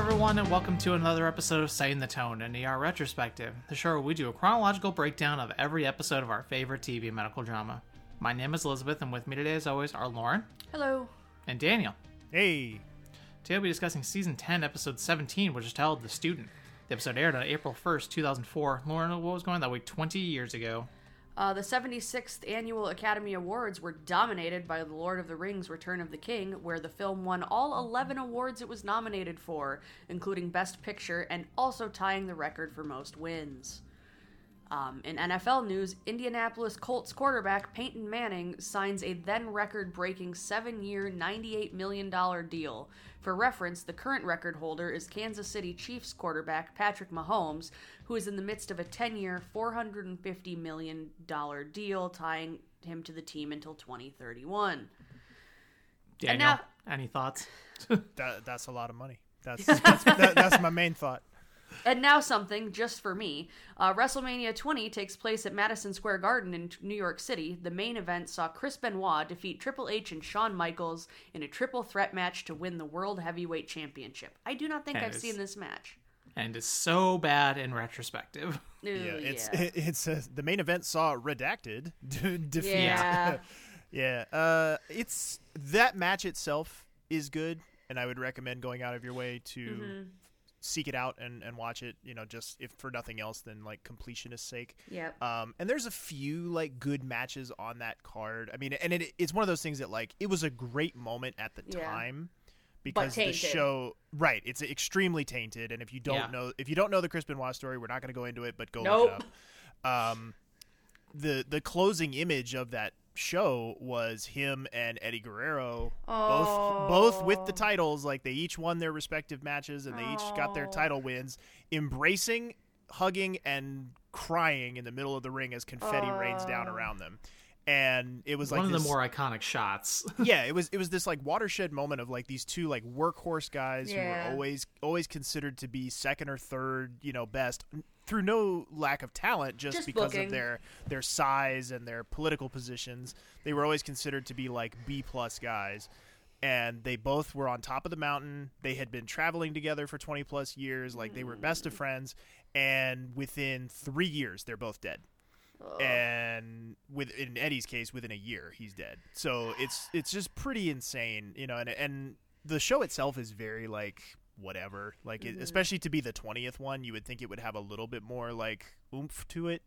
Hello, everyone, and welcome to another episode of Setting the Tone, an ER retrospective, the show where we do a chronological breakdown of every episode of our favorite TV medical drama. My name is Elizabeth, and with me today, as always, are Lauren Hello. and Daniel. Hey, Today, we'll be discussing season 10, episode 17, which is titled The Student. The episode aired on April 1st, 2004. Lauren, what was going on that way 20 years ago? Uh, the 76th Annual Academy Awards were dominated by The Lord of the Rings Return of the King, where the film won all 11 awards it was nominated for, including Best Picture and also tying the record for most wins. Um, in NFL news, Indianapolis Colts quarterback Peyton Manning signs a then record breaking seven year, $98 million deal. For reference, the current record holder is Kansas City Chiefs quarterback Patrick Mahomes, who is in the midst of a 10 year, $450 million deal tying him to the team until 2031. Daniel, now- any thoughts? that, that's a lot of money. That's that's, that, that's my main thought. And now something just for me. Uh, WrestleMania 20 takes place at Madison Square Garden in New York City. The main event saw Chris Benoit defeat Triple H and Shawn Michaels in a triple threat match to win the World Heavyweight Championship. I do not think And I've seen this match. And it's so bad in retrospective. Ooh, Yeah, it's yeah. it, it's uh, the main event saw redacted de- defeat. Yeah. yeah. Uh, it's that match itself is good, and I would recommend going out of your way to Mm-hmm. seek it out and, and watch it. You know, just if for nothing else than like completionist sake. Yep. Um, and there's a few like good matches on that card. I mean, and it, it's one of those things that like it was a great moment at the Yeah. time because the show right it's extremely tainted and if you don't Yeah. know if you don't know the Chris Benoit story we're not going to go into it but go Nope. look it up um the the closing image of that show was him and Eddie Guerrero both both with the Oh. titles like they each won their respective matches and they each got their Oh. title wins embracing hugging and crying in the middle of the ring as confetti rains down around them and it was like One of this, the more iconic shots. yeah, it was it was this like watershed moment of like these two like workhorse guys who were always always considered to be second or third, you know, best through no lack of talent, just, Just because booking. of their their size and their political positions. They were always considered to be like B plus guys. And they both were on top of the mountain. They had been traveling together for 20 plus years. Like they were best of hmm. friends. And within three years, they're both dead and with in Eddie's case, within a year, he's dead. So it's it's just pretty insane, you know. And and the show itself is very like whatever, like it, especially to be the twentieth one, you would think it would have a little bit more like oomph to it.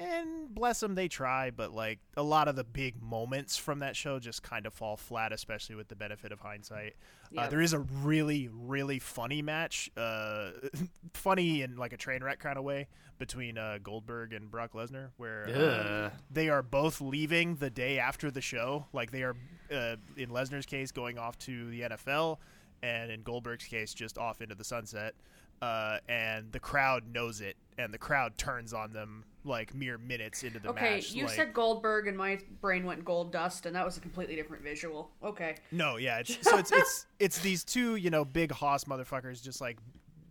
And bless them, they try, but like a lot of the big moments from that show just kind of fall flat, especially with the benefit of hindsight. Uh, there is a really, really funny match, uh, funny in like a train wreck kind of way between uh, Goldberg and Brock Lesnar, where uh, they are both leaving the day after the show. Like they are, uh, in Lesnar's case, going off to the NFL, and in Goldberg's case, just off into the sunset. Uh, and the crowd knows it, and the crowd turns on them like mere minutes into the okay, match. Okay, you like, said Goldberg, and my brain went gold dust, and that was a completely different visual. Okay. No, yeah. It's, so it's it's it's these two, you know, big hoss motherfuckers just like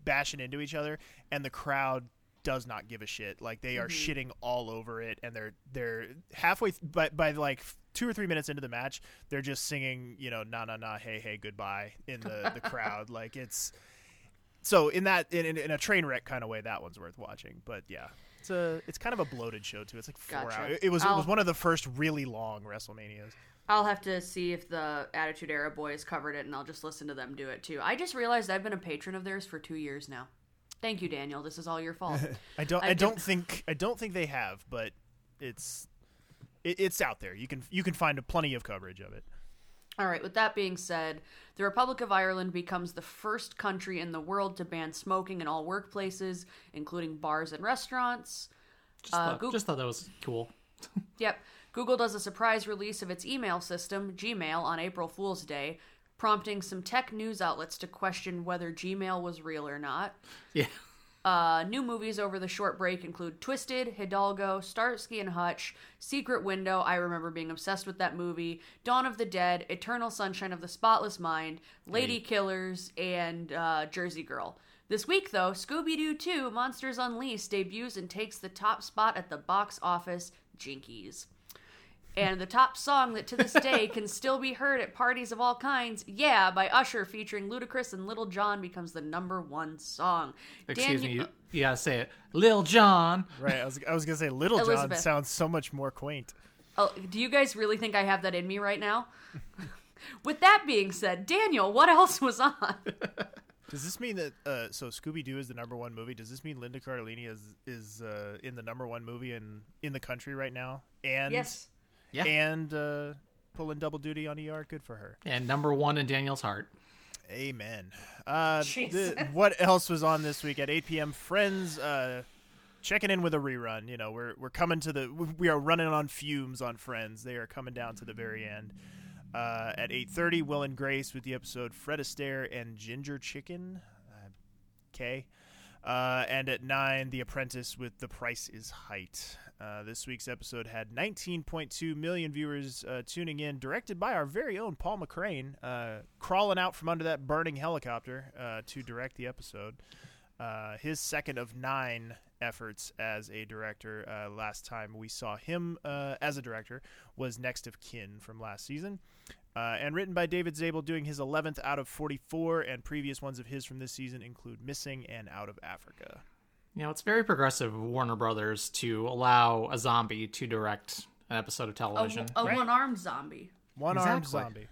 bashing into each other, and the crowd does not give a shit. Like they are mm-hmm. shitting all over it, and they're they're halfway th- by by like two or three minutes into the match, they're just singing, you know, na na na, hey hey goodbye in the the crowd. Like it's so in that in, in, in a train wreck kind of way, that one's worth watching. But yeah. It's a it's kind of a bloated show too. It's like four Gotcha. hours. It was it was I'll- one of the first really long WrestleManias. I'll have to see if the Attitude Era boys covered it, and I'll just listen to them do it too. I just realized I've been a patron of theirs for two years now. Thank you, Daniel. This is all your fault. I don't. I I, don't think. I don't think they have, but it's it, it's out there. You can you can find plenty of coverage of it. All right, with that being said, the Republic of Ireland becomes the first country in the world to ban smoking in all workplaces, including bars and restaurants. Just, Uh, thought, Goog- just thought that was cool. Yep. Google does a surprise release of its email system, Gmail, on April Fool's Day, prompting some tech news outlets to question whether Gmail was real or not. Yeah. Uh, new movies over the short break include Twisted, Hidalgo, Starsky and Hutch, Secret Window. I remember being obsessed with that movie. Dawn of the Dead, Eternal Sunshine of the Spotless Mind, Lady Killers, and uh, Jersey Girl. This week, though, Scooby Doo 2 Monsters Unleashed debuts and takes the top spot at the box office. Jinkies. And the top song that to this day can still be heard at parties of all kinds, Yeah, by Usher featuring Ludacris and Little John becomes the number one song. Excuse Daniel- me, you, you gotta say it. Lil Jon. Right. I was, I was gonna say Little John sounds so much more quaint. Oh, do you guys really think I have that in me right now? With that being said, Daniel, what else was on? Does this mean that uh, so Scooby Doo is the number one movie? Does this mean Linda Cardellini is is uh, in the number one movie in in the country right now? And yes. Yeah. and uh, pulling double duty on ER. Good for her. And number one in Daniel's heart. Amen. Uh, Jesus. the, what else was on this week at 8 p.m. Friends uh, checking in with a rerun. You know, we're we're coming to the we are running on fumes on Friends. They are coming down to the very end. Uh, at 8:30, Will and Grace with the episode Fred Astaire and Ginger Chicken. Uh, okay. Uh, and at 9, The Apprentice with The Price is Height. Uh, this week's episode had 19.2 million viewers uh, tuning in, directed by our very own Paul McCrane, uh, crawling out from under that burning helicopter uh, to direct the episode. Uh, his second of nine efforts as a director. Last time we saw him as a director was Next of Kin from last season. Uh, and written by David Zabel, doing his 11th out of 44, and previous ones of his from this season include Missing and Out of Africa. You know, it's very progressive of Warner Brothers to allow a zombie to direct an episode of television. a Right. one-armed zombie. One armed Exactly. zombie.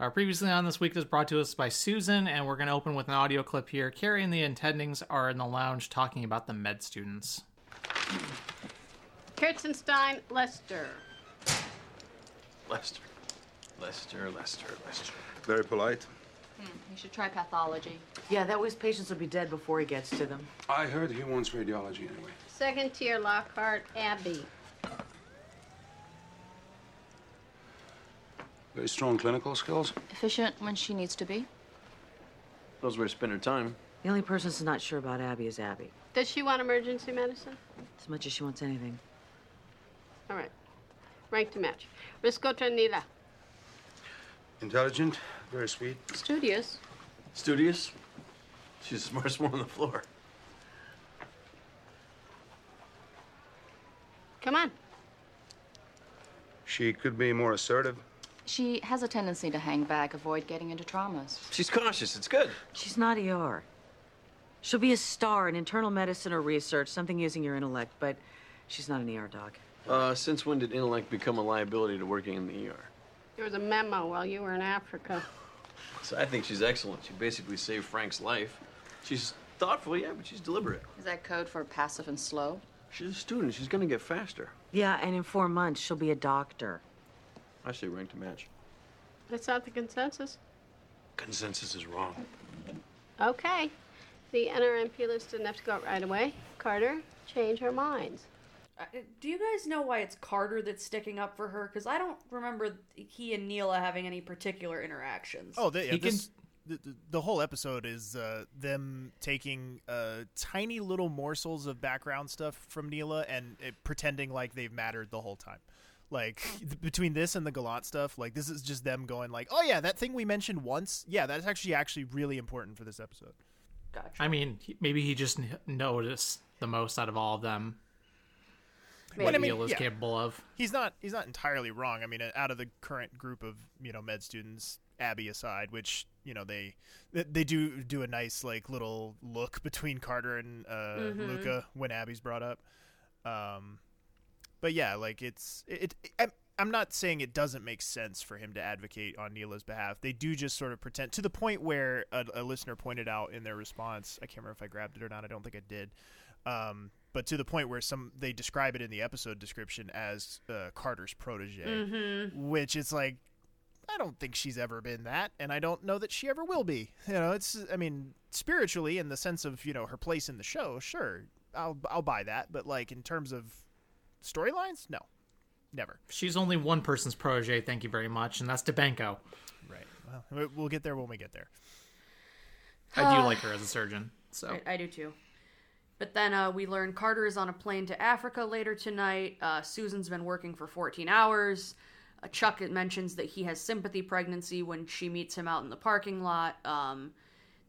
Our previously on this week is brought to us by Susan, and we're going to open with an audio clip here. Kerry and the attendings are in the lounge talking about the med students. Kerzenstein, Lester. Lester. Lester, Lester, Lester. Very polite. Hmm, you should try pathology. Yeah, that way his patients will be dead before he gets to them. I heard he wants radiology anyway. Second tier, Lockhart, Abbey. Very strong clinical skills. Efficient when she needs to be. Knows where to spend her time. The only person that's not sure about Abby is Abby, Does she want emergency medicine? as much as she wants anything. All right. Rank to match. Rasgotra Neela. Intelligent, very sweet. Studious. Studious. She's the smartest one on the floor. Come on. She could be more assertive. She has a tendency to hang back, avoid getting into traumas. She's cautious. It's good. She's not ER. She'll be a star in internal medicine or research, something using your intellect, but she's not an ER doc. Uh, since when did intellect become a liability to working in the ER? There was a memo while you were in Africa. So I think she's excellent. She basically saved Frank's life. She's thoughtful, yeah, but she's deliberate. Is that code for passive and slow? She's a student. She's gonna get faster. Yeah, and in four months, she'll be a doctor. I say rank to match. That's not the consensus. Consensus is wrong. Okay. The NRMP list didn't have to go out right away. Carter, change her minds. Do you guys know why it's Carter that's sticking up for her? Because I don't remember he and Neela having any particular interactions. Oh, they, yeah, He can- the, the- the whole episode is uh, them taking uh, tiny little morsels of background stuff from Neela and uh, pretending like they've mattered the whole time. Like between this and the Gallant stuff, like this is just them going like, "Oh yeah, that thing we mentioned once. Yeah, that's actually actually really important for this episode." gotcha. I mean, maybe he just n- noticed the most out of all of them. What I mean, Neil is yeah. capable of. He's not he's not entirely wrong. I mean, uh, out of the current group of you know med students, Abby aside, which you know they they- do do a nice like little look between Carter and uh, Luka when Abby's brought up. Um, but yeah, like it's it. it I'm, I'm not saying it doesn't make sense for him to advocate on Neela's behalf. They do just sort of pretend to the point where a, a listener pointed out in their response. I can't remember if I grabbed it or not. I don't think I did. Um, but to the point where some they describe it in the episode description as uh, Carter's protege, which is like I don't think she's ever been that, and I don't know that she ever will be. You know, it's I mean spiritually in the sense of you know her place in the show, sure, I'll I'll buy that, but like in terms of storylines, no, never. She's only one person's protege, thank you very much, and that's Dubenko. Right. Well, we- we'll get there when we get there. I do like her as a surgeon. So I, I do too. But then uh, we learn Carter is on a plane to Africa later tonight. Uh, Susan's been working for 14 hours. Uh, Chuck mentions that he has sympathy pregnancy when she meets him out in the parking lot. Um,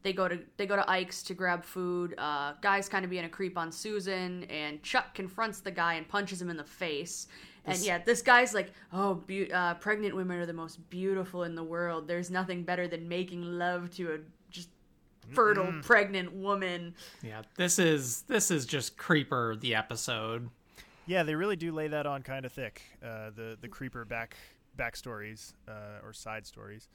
they go to they go to Ike's to grab food. Uh, guy's kind of being a creep on Susan, and Chuck confronts the guy and punches him in the face. And This- yeah, this guy's like, oh, be- uh, pregnant women are the most beautiful in the world. There's nothing better than making love to a just fertile pregnant woman. Yeah, this is this is just creeper the episode. Yeah, they really do lay that on kind of thick. Uh, the the creeper back backstories uh, or side stories.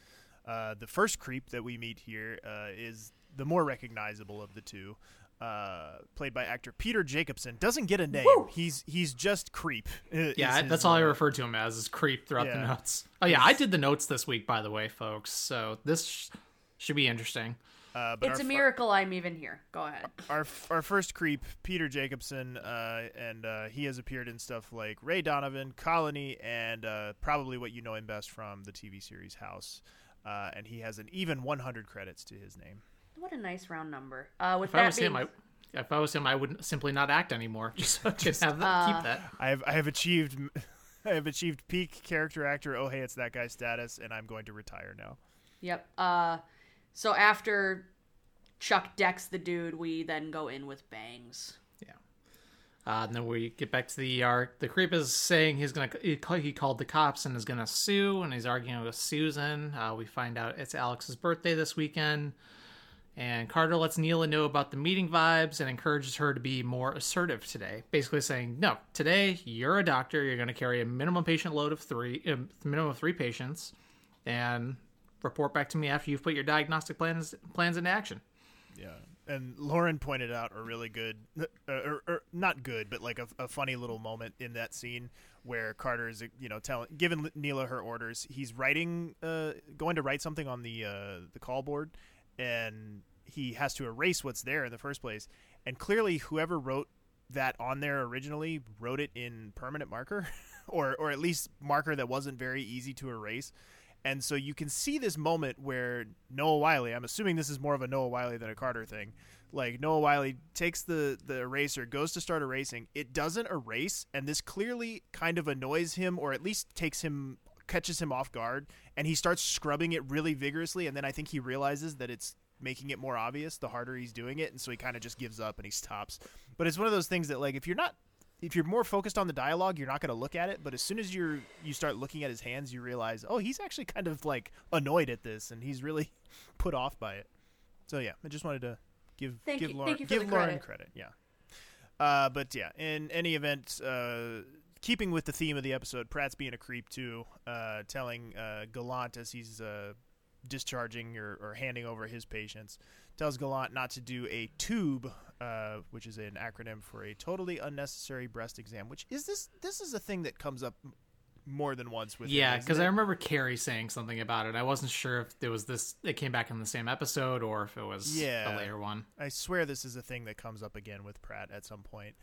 Uh, the first creep that we meet here uh, is the more recognizable of the two, uh, played by actor Peter Jacobson. Doesn't get a name. He's he's just creep. uh, Yeah, his, that's all I referred to him as is creep throughout the notes. Oh yeah, I did the notes this week by the way, folks. So this sh- should be interesting. Uh, but It's a fir- miracle I'm even here. Go ahead. our our first creep, Peter Jacobson, uh, and uh, he has appeared in stuff like Ray Donovan, Colony, and uh, probably what you know him best from the TV series House. Uh, and he has an even 100 credits to his name. What a nice round number. Uh, with If I was being him, I if I was him, I would simply not act anymore. Just, so I have that, keep that. I have I have achieved I have achieved peak character actor. Oh hey, it's that guy status, and I'm going to retire now. Yep. So after Chuck decks the dude, we then go in with bangs. Uh, and then we get back to the ER. The creep is saying he's gonna he, called the cops and is gonna sue, and he's arguing with Susan. Uh, we find out it's Alex's birthday this weekend, and Carter lets Neela know about the meeting vibes and encourages her to be more assertive today. Basically saying, no, today you're a doctor. You're gonna carry a minimum patient load of three, uh, minimum of three patients, and report back to me after you've put your diagnostic plans plans into action. Yeah. And Lauren pointed out a really good, uh, or, or not good, but like a, a funny little moment in that scene where Carter is, you know, telling, giving Neela her orders. He's writing, uh, going to write something on the uh, the call board, and he has to erase what's there in the first place. And clearly, whoever wrote that on there originally wrote it in permanent marker, or or at least marker that wasn't very easy to erase. And so you can see this moment where Noah Wyle, I'm assuming this is more of a Noah Wyle than a Carter thing. Like Noah Wyle takes the the eraser, goes to start erasing, it doesn't erase, and this clearly kind of annoys him or at least takes him catches him off guard and he starts scrubbing it really vigorously and then I think he realizes that it's making it more obvious the harder he's doing it and so he kind of just gives up and he stops. But it's one of those things that like if you're not if you're more focused on the dialogue, you're not going to look at it. But as soon as you're you start looking at his hands, you realize, oh, he's actually kind of like annoyed at this, and he's really put off by it. So yeah, I just wanted to give Thank give you- Lauren give Lauren credit. credit. Yeah. Uh, but yeah, in any event, uh, keeping with the theme of the episode, Pratt's being a creep too, uh, telling uh, Gallant as he's uh, discharging or, or handing over his patients, tells Gallant not to do a tube, uh, which is an acronym for a totally unnecessary breast exam. Which is this? This is a thing that comes up more than once with Yeah, because I remember Kerry saying something about it. I wasn't sure if there was this. It came back in the same episode or if it was Yeah. a later one. I swear this is a thing that comes up again with Pratt at some point.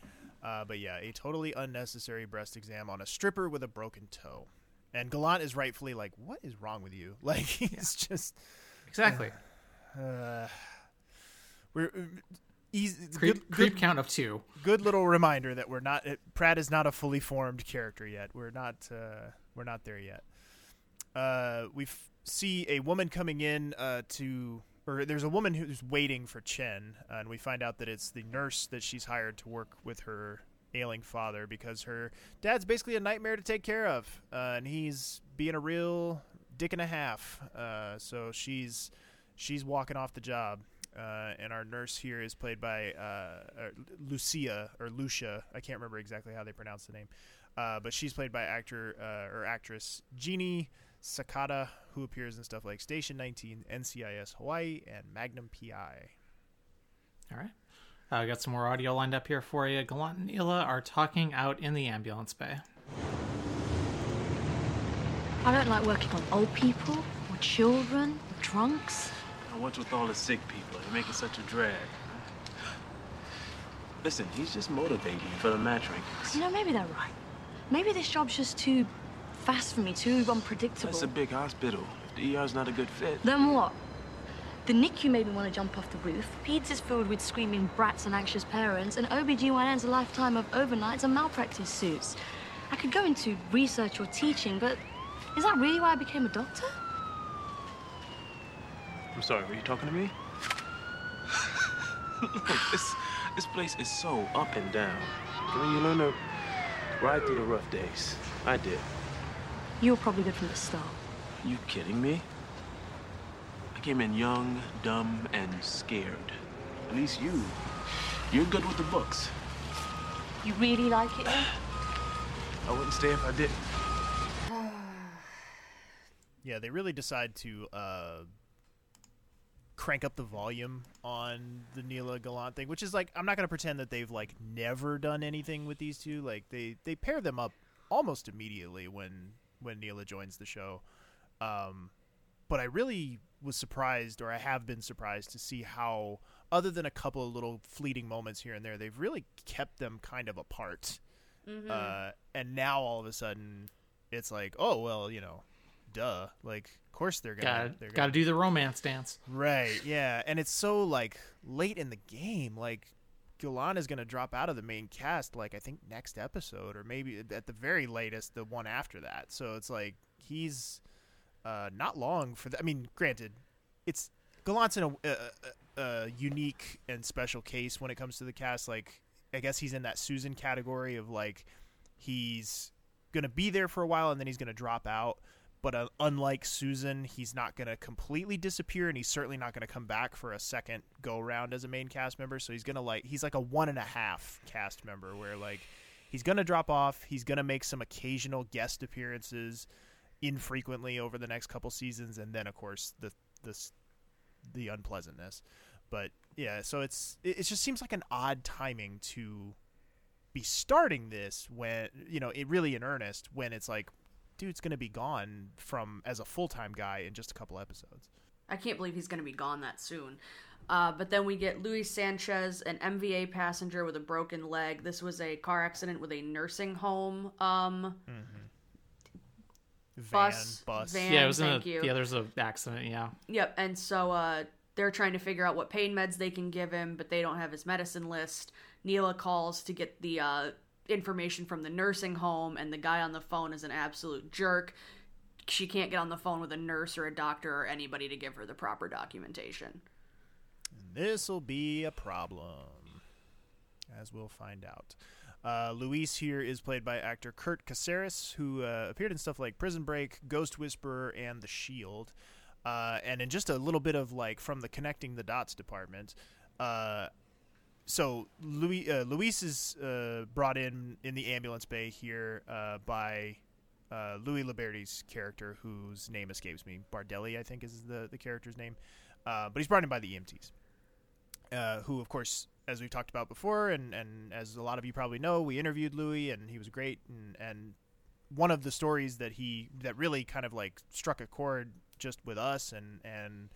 Uh, but yeah, a totally unnecessary breast exam on a stripper with a broken toe. And Gallant is rightfully like, "What is wrong with you?" Like he's just Exactly. uh, we're uh, easy, creep, good, creep good, count of two. good little reminder that we're not Pratt is not a fully formed character yet. We're not uh, we're not there yet. Uh, we see a woman coming in uh, to, or there's a woman who's waiting for Chen, uh, and we find out that it's the nurse that she's hired to work with her ailing father because her dad's basically a nightmare to take care of, uh, and he's being a real dick and a half. Uh, so she's she's walking off the job. Uh, and our nurse here is played by uh, uh, Lucia or Lucia. I can't remember exactly how they pronounce the name, uh, but she's played by actor uh, or actress Jeannie Sakata, who appears in stuff like Station 19, NCIS Hawaii, and Magnum PI. All right. I uh, got some more audio lined up here for you. Gallant and Neela are talking out in the ambulance bay. I don't like working on old people or children or drunks. What's with all the sick people? They make it such a drag. Listen, he's just motivating you for the match rankings. You know, maybe they're right. Maybe this job's just too fast for me, too unpredictable. That's a big hospital. If the ER's not a good fit, Then what? The NICU made me want to jump off the roof. Peds is filled with screaming brats and anxious parents, and OBGYN's a lifetime of overnights and malpractice suits. I could go into research or teaching, but is that really why I became a doctor? I'm sorry, were you talking to me? Look, this, this place is so up and down. Can you learn to ride through the rough days? I did. You were probably good from the start. Are You kidding me? I came in young, dumb, and scared. At least you. You're good with the books. You really like it here? I wouldn't stay if I didn't. Yeah, they really decide to uh, crank up the volume on the Neela Gallant thing, which is like I'm not gonna pretend that they've like never done anything with these two. Like they they pair them up almost immediately when when Neela joins the show. Um, but I really was surprised, or I have been surprised to see how, other than a couple of little fleeting moments here and there, they've really kept them kind of apart. Mhm. Uh, and now all of a sudden, it's like, oh well, you know, duh. Like, of course they're gonna Got they're gonna gotta do the romance dance. Right, yeah. And it's so like late in the game. Like Gallant is gonna drop out of the main cast like I think next episode or maybe at the very latest the one after that. So it's like he's uh not long for that. I mean, granted, it's Gallant's in a, a, a, a unique and special case when it comes to the cast. Like I guess he's in that Susan category of like he's gonna be there for a while and then he's gonna drop out. But uh, unlike Susan, he's not going to completely disappear, and he's certainly not going to come back for a second go round as a main cast member. So he's going to like he's like a one and a half cast member, where like he's going to drop off. He's going to make some occasional guest appearances, infrequently over the next couple seasons, and then of course the this the unpleasantness. But yeah, so it's it, it just seems like an odd timing to be starting this when you know it really in earnest when it's like dude's going to be gone from as a full-time guy in just a couple episodes. I can't believe he's going to be gone that soon. Uh, but then we get Luis Sanchez, an MVA passenger with a broken leg. This was a car accident with a nursing home um, bus. bus. Van, yeah, it was in a, thank you. yeah. There's an accident. Yeah, Yep, and so uh, they're trying to figure out what pain meds they can give him, but they don't have his medicine list. Neela calls to get the uh, information from the nursing home, and the guy on the phone is an absolute jerk. She can't get on the phone with a nurse or a doctor or anybody to give her the proper documentation. This will be a problem, as we'll find out. Uh, Luis here is played by actor Kurt Caceres, who uh, appeared in stuff like Prison Break, Ghost Whisperer, and The Shield. Uh, and in just a little bit of like from the connecting the dots department, uh, so Louis uh, Luis is uh, brought in in the ambulance bay here uh, by uh, Louie Liberti's character, whose name escapes me. Bardelli, I think, is the the character's name. Uh, but he's brought in by the EMTs, uh, who, of course, as we've talked about before, and, and as a lot of you probably know, we interviewed Louie, and he was great. And, and one of the stories that he that really kind of like struck a chord just with us, and and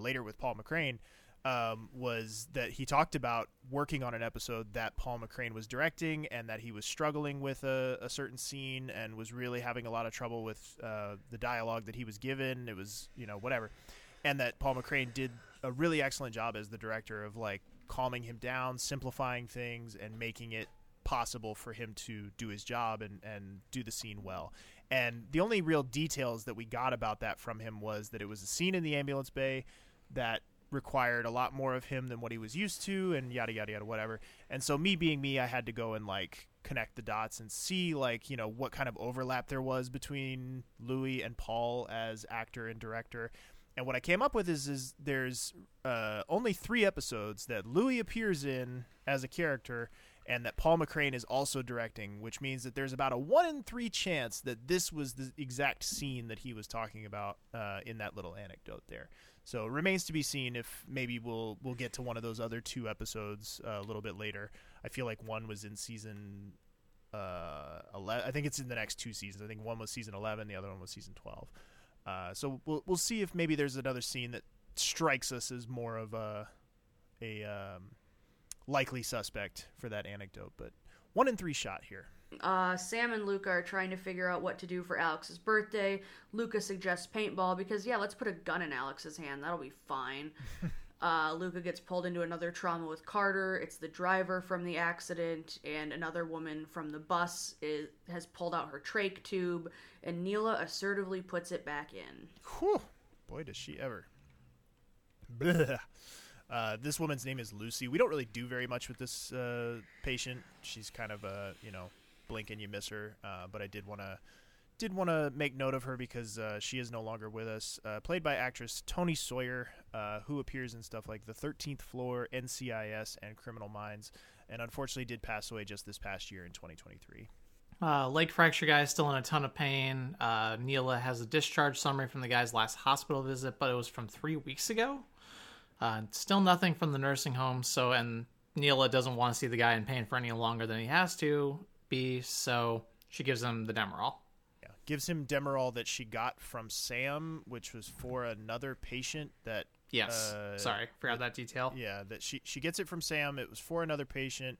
later with Paul McCrane um, was that he talked about working on an episode that Paul McCrane was directing and that he was struggling with a, a certain scene and was really having a lot of trouble with uh, the dialogue that he was given. It was, you know, whatever. And that Paul McCrane did a really excellent job as the director of like calming him down, simplifying things, and making it possible for him to do his job and, and do the scene well. And the only real details that we got about that from him was that it was a scene in the ambulance bay that required a lot more of him than what he was used to and yada yada yada whatever. And so me being me i had to go and like connect the dots and see like you know what kind of overlap there was between louie and paul as actor and director. And what i came up with is is there's uh, only three episodes that louie appears in as a character and that paul mccrane is also directing which means that there's about a one in three chance that this was the exact scene that he was talking about uh, in that little anecdote there so it remains to be seen if maybe we'll we'll get to one of those other two episodes uh, a little bit later. I feel like one was in season uh, 11. I think it's in the next two seasons. I think one was season 11, the other one was season 12. Uh, so we'll we'll see if maybe there's another scene that strikes us as more of a a um, likely suspect for that anecdote. But one in three shot here. Uh, Sam and Luka are trying to figure out what to do for Alex's birthday. Luka suggests paintball because, yeah, let's put a gun in Alex's hand. That'll be fine. uh, Luka gets pulled into another trauma with Carter. It's the driver from the accident, and another woman from the bus is, has pulled out her trach tube, and Neela assertively puts it back in. Whew. Boy, does she ever. Blech. Uh, this woman's name is Lucy. We don't really do very much with this uh, patient. She's kind of a, you know, blink and you miss her. Uh, but I did want to did want to make note of her because uh, she is no longer with us. Uh, played by actress Toni Sawyer, uh, who appears in stuff like The Thirteenth Floor, NCIS, and Criminal Minds, and unfortunately did pass away just this past year in 2023. Uh, leg fracture guy is still in a ton of pain. Uh, Neela has a discharge summary from the guy's last hospital visit, but it was from three weeks ago. Uh, still nothing from the nursing home. So, and Neela doesn't want to see the guy in pain for any longer than he has to be. So she gives him the Demerol. Yeah, gives him Demerol that she got from Sam, which was for another patient that. Yes. uh, Sorry, forgot that detail. Yeah, that she she gets it from Sam. It was for another patient.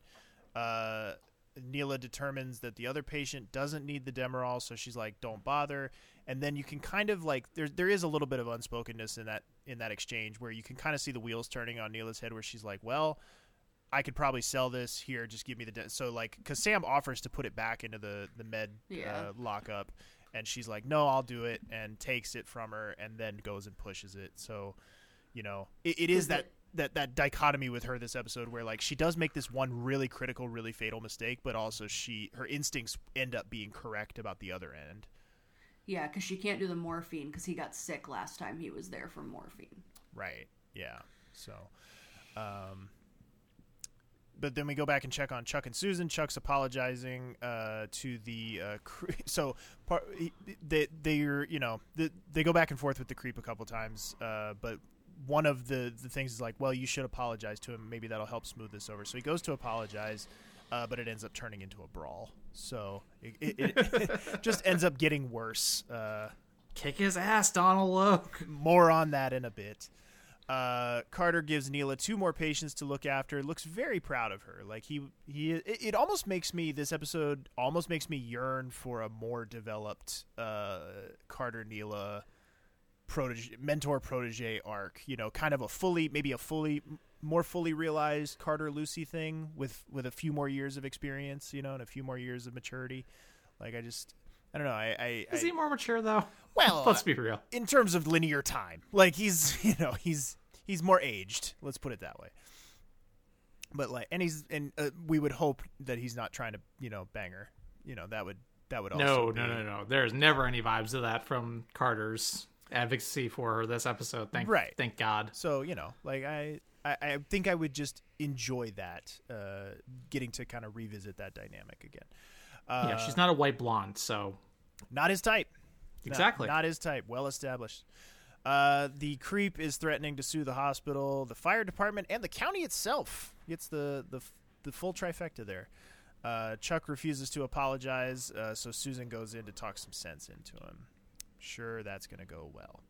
Uh, Neela determines that the other patient doesn't need the Demerol, so she's like, "Don't bother." And then you can kind of like there there is a little bit of unspokenness in that in that exchange where you can kind of see the wheels turning on Neela's head, where she's like, "Well." I could probably sell this here. Just give me the de-. so like because Sam offers to put it back into the the med Yeah. uh, lockup, and she's like, "No, I'll do it," and takes it from her, and then goes and pushes it. So, you know, it, it is Is that it- that that dichotomy with her this episode where like she does make this one really critical, really fatal mistake, but also she her instincts end up being correct about the other end. Yeah, because she can't do the morphine because he got sick last time he was there for morphine. Right. Yeah. So, um, but then we go back and check on Chuck and Susan. Chuck's apologizing uh, to the uh, cre- so par- he- they they're you know they, they go back and forth with the creep a couple times, uh, but one of the the things is like, well, you should apologize to him. Maybe that'll help smooth this over. So he goes to apologize. Uh, but it ends up turning into a brawl. So it, it, it just ends up getting worse. Uh, Kick his ass, Donal Logue. more on that in a bit. Uh, Carter gives Neela two more patients to look after. Looks very proud of her. Like he he. It, it almost makes me this episode almost makes me yearn for a more developed uh, Carter Neela protege mentor protege arc. You know, kind of a fully maybe a fully more fully realized Carter Lucy thing with with a few more years of experience. You know, and a few more years of maturity. Like I just. I don't know. I, I Is I, he more mature though? Well, let's be real. in terms of linear time. Like he's, you know, he's he's more aged. Let's put it that way. But like, and he's and uh, we would hope that he's not trying to, you know, bang her. You know, that would that would also No, be, no, no, no. There's never any vibes of that from Carter's advocacy for her this episode. Thank, Right. Thank God. So you know, like I, I, I think I would just enjoy that, uh, getting to kind of revisit that dynamic again. Uh, yeah, she's not a white blonde, so not his type. No, Exactly. not his type. Well established. Uh, the creep is threatening to sue the hospital, the fire department, and the county itself. Gets the the, the full trifecta there. Uh, Chuck refuses to apologize, uh, so Susan goes in to talk some sense into him. Sure, that's going to go well.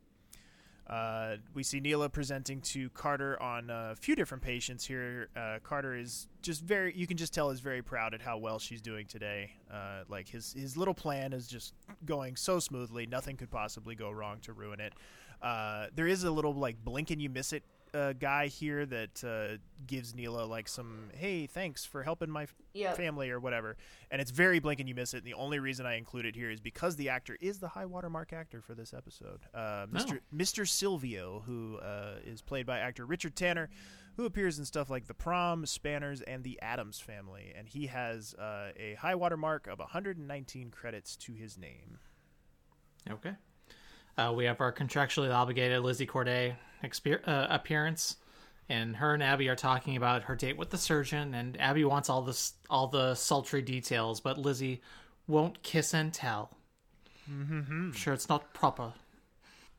Uh, we see Neela presenting to Carter on a few different patients here. Uh, Carter is just very, you can just tell, is very proud at how well she's doing today. Uh, like his his little plan is just going so smoothly, nothing could possibly go wrong to ruin it. Uh, there is a little like blink and you miss it uh, guy here that uh, gives Neela like some, hey, thanks for helping my f- Yep. family or whatever, and it's very blink and you miss it. And the only reason I include it here is because the actor is the high watermark actor for this episode, uh, Mr. Mr. Silvio, who uh, is played by actor Richard Tanner, who appears in stuff like The Prom, Spanners, and The Addams Family, and he has uh, a high watermark of 119 credits to his name. Okay. Uh, we have our contractually obligated Lizzie Corday exper- uh, appearance, and her and Abby are talking about her date with the surgeon. And Abby wants all this, all the sultry details, but Lizzie won't kiss and tell. Mm-hmm. Sure, it's not proper.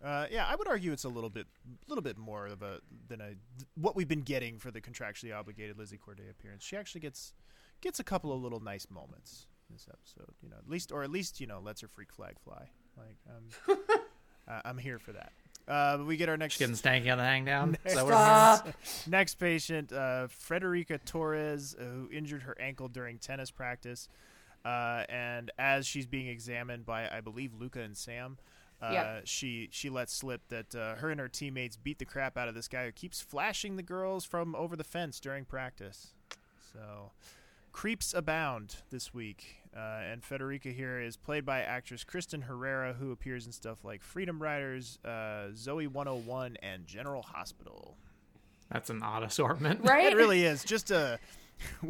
Uh, yeah, I would argue it's a little bit, little bit more of a than a what we've been getting for the contractually obligated Lizzie Corday appearance. She actually gets gets a couple of little nice moments in this episode. You know, at least or at least you know lets her freak flag fly. Like um, uh, I'm here for that. Uh, we get our next Getting stanky on the hang down. Is that what it Stop. means? next patient, uh, Frederica Torres, uh, who injured her ankle during tennis practice. Uh, and as she's being examined by, I believe, Luka and Sam, uh, Yeah. she she lets slip that uh, her and her teammates beat the crap out of this guy who keeps flashing the girls from over the fence during practice. So, creeps abound this week. Uh, and Federica here is played by actress Kristen Herrera, who appears in stuff like Freedom Writers, uh, Zoey 101, and General Hospital. That's an odd assortment. Right? It really is just a.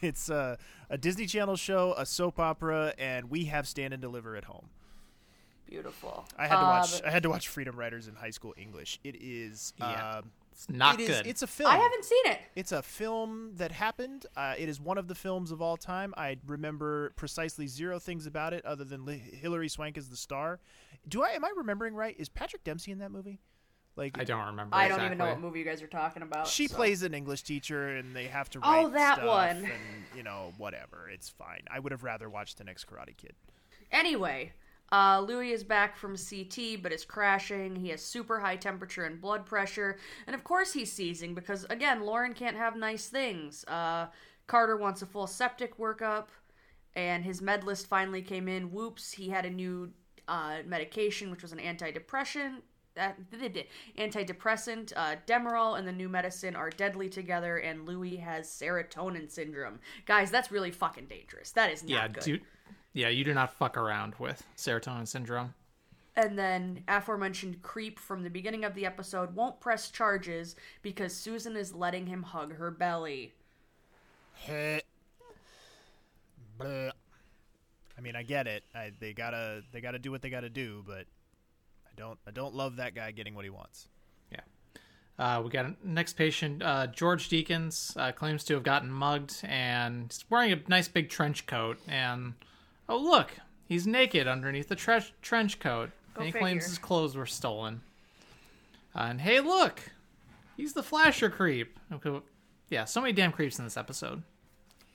it's a, a Disney Channel show, a soap opera, and we have stand and deliver at home. Beautiful. I had to watch. but- I had to watch Freedom Writers in high school English. It is. Yeah. um, It's not it is- good. It's a film. I haven't seen it. It's a film that happened. Uh, it is one of the films of all time. I remember precisely zero things about it other than Li- Hilary Swank is the star. Do I? Am I remembering right? Is Patrick Dempsey in that movie? Like I don't remember. I don't even know what movie you guys are talking about. She so. plays an English teacher, and they have to Write Oh, that stuff, one. And you know, whatever. It's fine. I would have rather watched the next Karate Kid. Anyway, uh, Louis is back from CT, but is crashing. He has super high temperature and blood pressure, and of course he's seizing because again, Lauren can't have nice things. Uh, Carter wants a full septic workup, and his med list finally came in. Whoops, he had a new uh, medication, which was an antidepressant. Uh, antidepressant, uh, Demerol, and the new medicine are deadly together, and Louis has serotonin syndrome. Guys, that's really fucking dangerous. That is not Yeah, good. dude. Yeah, you do not fuck around with serotonin syndrome. And then aforementioned creep from the beginning of the episode won't press charges because Susan is letting him hug her belly. Heh. Bleh. I mean, I get it. I, they gotta they gotta do what they gotta do, but I don't I don't love that guy getting what he wants. Yeah. Uh, we got a next patient. Uh, George Deacons, uh, claims to have gotten mugged and he's wearing a nice big trench coat. And oh look, he's naked underneath the tre- trench coat. Go and he figure. claims his clothes were stolen. Uh, and hey, look, he's the flasher creep. Okay, Yeah, so many damn creeps in this episode.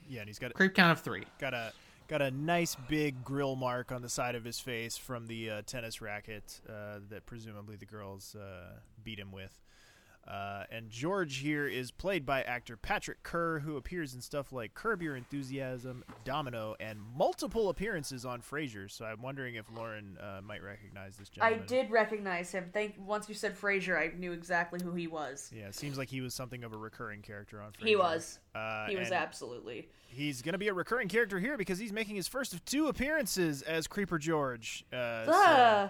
Yeah, and he's got a, Creep count of three. got a got a nice big grill mark on the side of his face from the uh, tennis racket uh, that presumably the girls uh, beat him with. Uh, and George here is played by actor Patrick Kerr, who appears in stuff like Curb Your Enthusiasm, Domino, and multiple appearances on Frasier. So I'm wondering if Lauren uh, might recognize this gentleman. I did recognize him. Thank once you said Frasier, I knew exactly who he was. Yeah, it seems like he was something of a recurring character on Frasier. He was. Uh, he was absolutely. He's going to be a recurring character here because he's making his first of two appearances as Creeper George. Uh, so.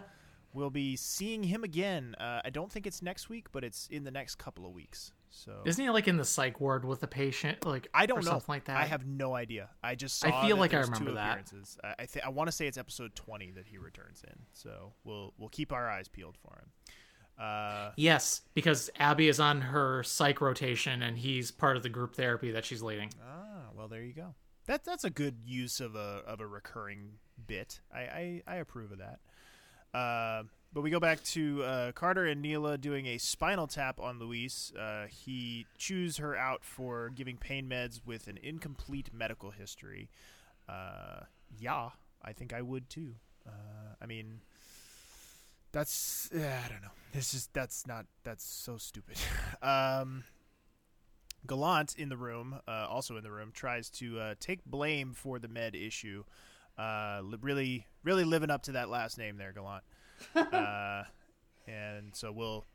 We'll be seeing him again. Uh, I don't think it's next week, but it's in the next couple of weeks. So Isn't he like in the psych ward with the patient? Like I don't know. something like that. I have no idea. I just I feel like I remember two that. appearances. I I, th- I want to say it's episode 20 that he returns in. So we'll we'll keep our eyes peeled for him. Uh, Yes, because Abby is on her psych rotation and he's part of the group therapy that she's leading. Ah, well, there you go. That that's a good use of a of a recurring bit. I I, I approve of that. Uh, but we go back to uh, Carter and Neela doing a spinal tap on Luis. Uh, he chews her out for giving pain meds with an incomplete medical history. Uh, yeah, I think I would too. Uh, I mean, that's uh, I don't know. This is that's not that's so stupid. um, Gallant in the room, uh, also in the room, tries to take blame for the med issue. Uh, really, really living up to that last name there, Gallant. uh, and so we'll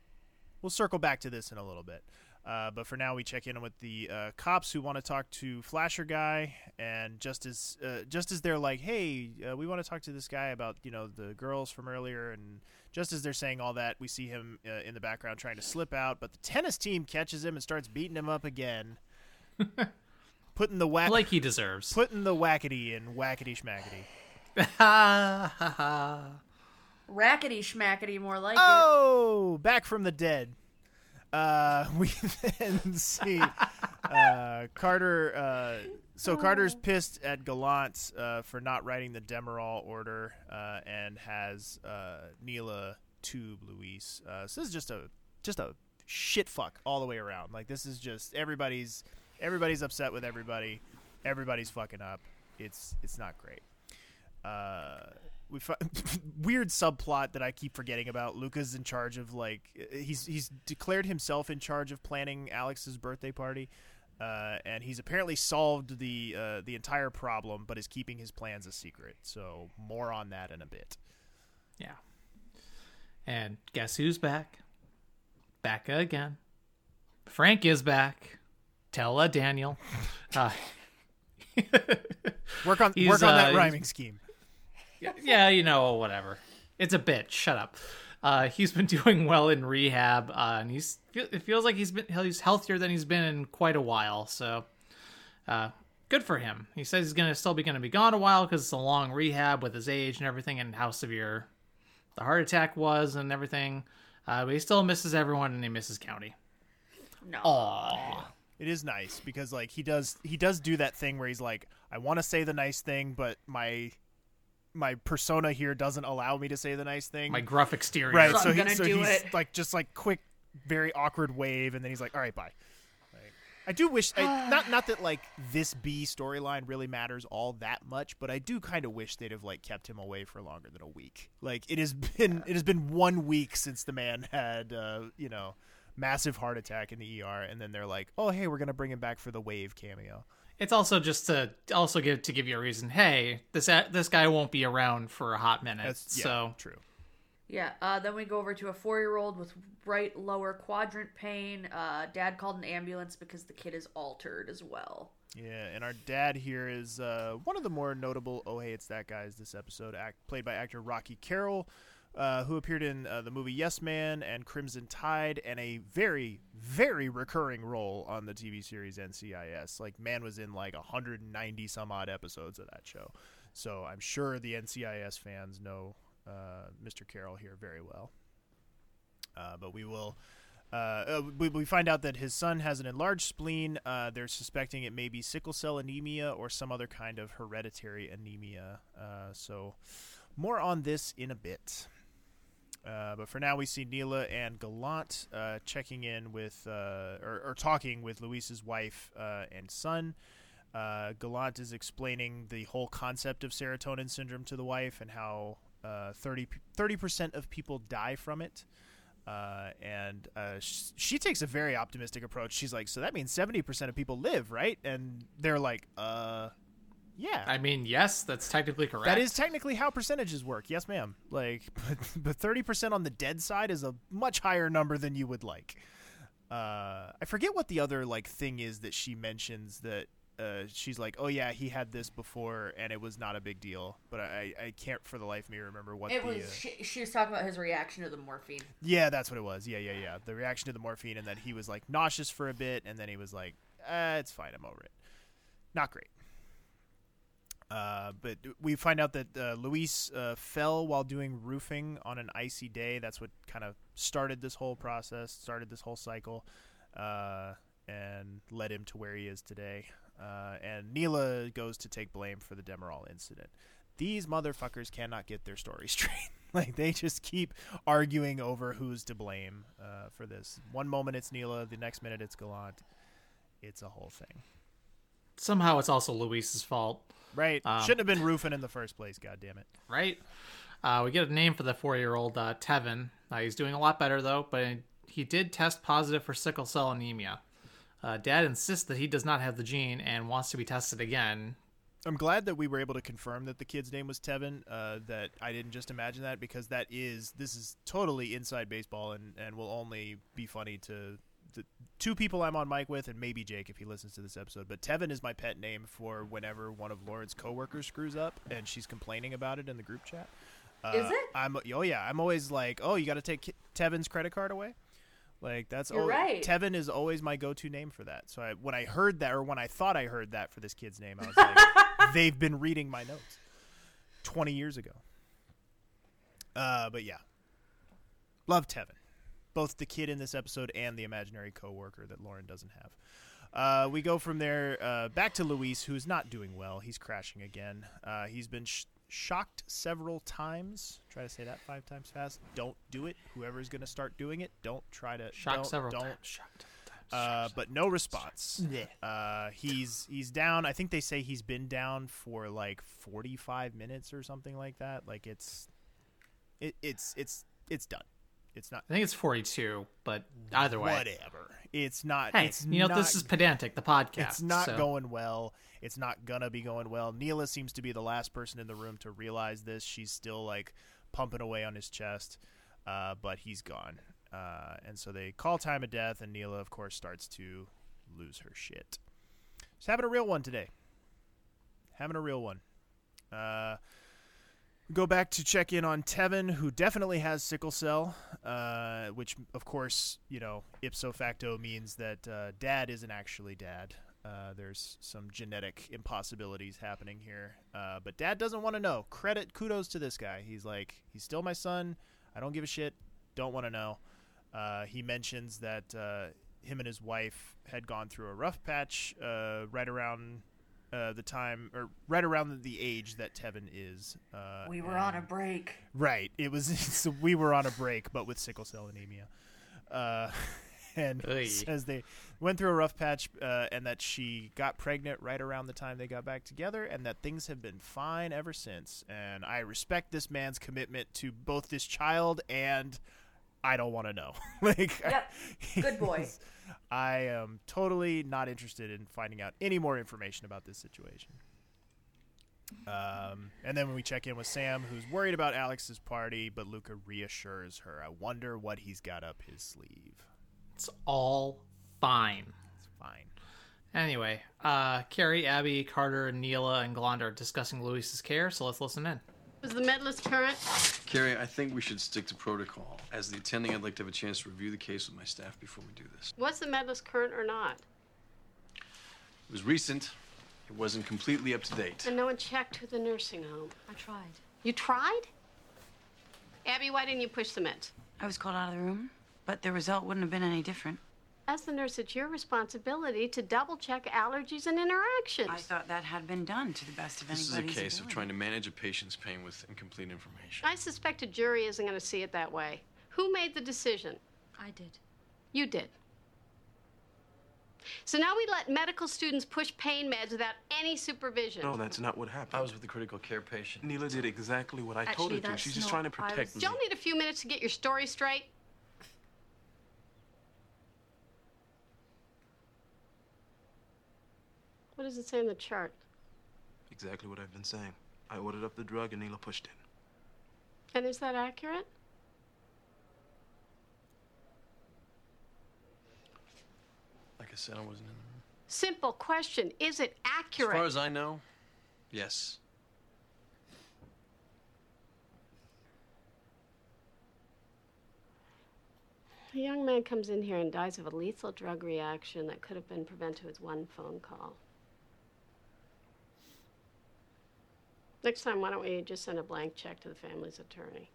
we'll circle back to this in a little bit. Uh, but for now, we check in with the uh, cops who want to talk to Flasher guy, and just as uh, just as they're like, "Hey, uh, we want to talk to this guy about you know the girls from earlier," and just as they're saying all that, we see him uh, in the background trying to slip out, but the tennis team catches him and starts beating him up again, putting the whack Like he deserves. putting the whackety in whackety schmackety. Ha ha ha. Rackety schmackety, more like Oh, back from the dead. Uh, we then see uh, Carter. Uh, so Carter's pissed at Gallant uh, for not writing the Demerol order uh, and has uh, Neela tube Luis. Uh, so this is just a just a shit fuck all the way around. Like this is just everybody's everybody's upset with everybody. Everybody's fucking up. It's it's not great. Uh, we fi- weird subplot that I keep forgetting about. Luka's in charge of like he's he's declared himself in charge of planning Alex's birthday party, uh, and he's apparently solved the uh, the entire problem, but is keeping his plans a secret. So more on that in a bit. Yeah. And guess who's back? Back again. Frank is back. Tell uh, Daniel. Uh, Work on work on uh, that he's- rhyming scheme. yeah, you know, whatever. It's a bit. Shut up. Uh, he's been doing well in rehab, uh, and he's it feels like he's been he's healthier than he's been in quite a while. So, uh, good for him. He says he's gonna still be gonna be gone a while because it's a long rehab with his age and everything, and how severe the heart attack was and everything. Uh, but he still misses everyone and he misses County. No. Aww. It is nice because like he does he does do that thing where he's like, I want to say the nice thing, but my my persona here doesn't allow me to say the nice thing. My gruff exterior. Right. So So, I'm he, gonna so do he's it. like just like quick, very awkward wave, and then he's like, "All right, bye." Like, I do wish I, not not that like this B storyline really matters all that much, but I do kind of wish they'd have like kept him away for longer than a week. Like it has been it has been one week since the man had uh, you know massive heart attack in the ER, and then they're like, "Oh hey, we're gonna bring him back for the wave cameo." It's also just to also give to give you a reason. Hey, this this guy won't be around for a hot minute. That's yeah, so true. Yeah, uh, then we go over to a four year old with right lower quadrant pain. Uh, dad called an ambulance because the kid is altered as well. Yeah, and our dad here is uh, one of the more notable "Oh Hey, It's That Guys" this episode, act, played by actor Rocky Carroll, uh, who appeared in uh, the movie Yes Man and Crimson Tide, and a very, very recurring role on the TV series NCIS. Like, man was in like 190 some odd episodes of that show, so I'm sure the NCIS fans know uh, Mr. Carroll here very well. Uh, but we will. Uh, uh, we, we find out that his son has an enlarged spleen. Uh, they're suspecting it may be sickle cell anemia or some other kind of hereditary anemia. Uh, so, more on this in a bit. Uh, but for now, we see Neela and Gallant uh, checking in with, uh, or, or talking with Luis's wife uh, and son. Gallant is explaining the whole concept of serotonin syndrome to the wife and how uh, 30 percent of people die from it. Uh, and uh, sh- she takes a very optimistic approach. She's like, "So that means seventy percent of people live, right?" And they're like, "Uh, yeah." I mean, yes, that's technically correct. That is technically how percentages work. Yes, ma'am. Like, but but thirty percent on the dead side is a much higher number than you would like. Uh, I forget what the other like thing is that she mentions that uh, she's like, oh yeah, he had this before and it was not a big deal. But I, I can't for the life of me remember what It the. was. uh, She, she was talking about his reaction to the morphine. yeah, that's what it was. Yeah, yeah, yeah. The reaction to the morphine, and then he was like nauseous for a bit, and then he was like, uh, "It's fine, I'm over it." Not great. Uh, but we find out that uh, Luis uh, fell while doing roofing on an icy day. That's what kind of started this whole process, started this whole cycle, uh, and led him to where he is today. Uh, and Neela goes to take blame for the Demerol incident. These motherfuckers cannot get their story straight. like they just keep arguing over who's to blame uh, for this. One moment it's Neela, the next minute it's Gallant. It's a whole thing. Somehow it's also Luis's fault. Right. Um, Shouldn't have been roofing in the first place, God damn it. right? Uh, we get a name for the four-year-old uh, Tevin. Uh, he's doing a lot better though, but he did test positive for sickle cell anemia. Uh, Dad insists that he does not have the gene and wants to be tested again. I'm glad that we were able to confirm that the kid's name was Tevin. Uh, that I didn't just imagine that because that is this is totally inside baseball and and will only be funny to the two people I'm on mic with and maybe Jake if he listens to this episode. But Tevin is my pet name for whenever one of Lauren's coworkers screws up and she's complaining about it in the group chat. Uh, Is it? I'm oh yeah. I'm always like, oh, you got to take Tevin's credit card away. Like that's You're al- right. Tevin is always my go-to name for that. So I, when I heard that, or when I thought I heard that for this kid's name, I was like, they've been reading my notes twenty years ago. Uh, but yeah, love Tevin, both the kid in this episode and the imaginary coworker that Lauren doesn't have. Uh, we go from there uh, back to Luis, who's not doing well. He's crashing again. Uh, he's been sh- shocked several times. Try to say that five times fast. Don't do it. Whoever's going to start doing it, don't try to. Shocked don't, several don't, times. Shocked. Uh, but no response. Uh, he's he's down. I think they say he's been down for like 45 minutes or something like that. Like it's it, it's it's it's done. It's not I think it's 42, but either way. whatever. It's not. Hey, it's you know, not, this is pedantic, the podcast. It's not so- going well. It's not gonna be going well. Neela seems to be the last person in the room to realize this. She's still like pumping away on his chest, uh, but he's gone. Uh, and so they call time of death, and Neela, of course, starts to lose her shit. She's having a real one today. Having a real one. Uh, Go back to check in on Tevin, who definitely has sickle cell, uh, which, of course, you know, ipso facto means that uh, dad isn't actually dad. Uh, there's some genetic impossibilities happening here. Uh, but dad doesn't want to know. Credit, kudos to this guy. He's like, he's still my son. I don't give a shit. Don't want to know. Uh, he mentions that uh, him and his wife had gone through a rough patch right around uh, the time, or right around the age that Tevin is. Uh, We were on a break. Right. It was so we were on a break, but with sickle cell anemia. Uh, and Oy. says they went through a rough patch, uh, and that she got pregnant right around the time they got back together, and that things have been fine ever since. And I respect this man's commitment to both this child and I don't want to know. like, Yep. Good boy. I am totally not interested in finding out any more information about this situation. Um, and then when we check in with Sam, who's worried about Alex's party, but Luka reassures her. I wonder what he's got up his sleeve. It's all fine. It's fine. Anyway, uh, Kerry, Abby, Carter, Neela and Gallant are discussing Luis's care, so let's listen in. Was the med list current? Kerry, I think we should stick to protocol. As the attending, I'd like to have a chance to review the case with my staff before we do this. Was the med list current or not? It was recent. It wasn't completely up to date. And no one checked with the nursing home. I tried. You tried? Abby, why didn't you push the meds? I was called out of the room, but the result wouldn't have been any different. As the nurse, it's your responsibility to double check allergies and interactions. I thought that had been done to the best of This is a anybody's case of ability. trying to manage a patient's pain with incomplete information. I suspect a jury isn't going to see it that way. Who made the decision? I did. You did. So now we let medical students push pain meds without any supervision. No, that's not what happened. I was with the critical care patient. Neela did exactly what I told her to. She's just trying to protect was- me. Don't need a few minutes to get your story straight. What does it say in the chart? Exactly what I've been saying. I ordered up the drug and Neela pushed it. And is that accurate? Like I said, I wasn't in the room. Simple question. Is it accurate? As far as I know, yes. A young man comes in here and dies of a lethal drug reaction that could have been prevented with one phone call. Next time, why don't we just send a blank check to the family's attorney?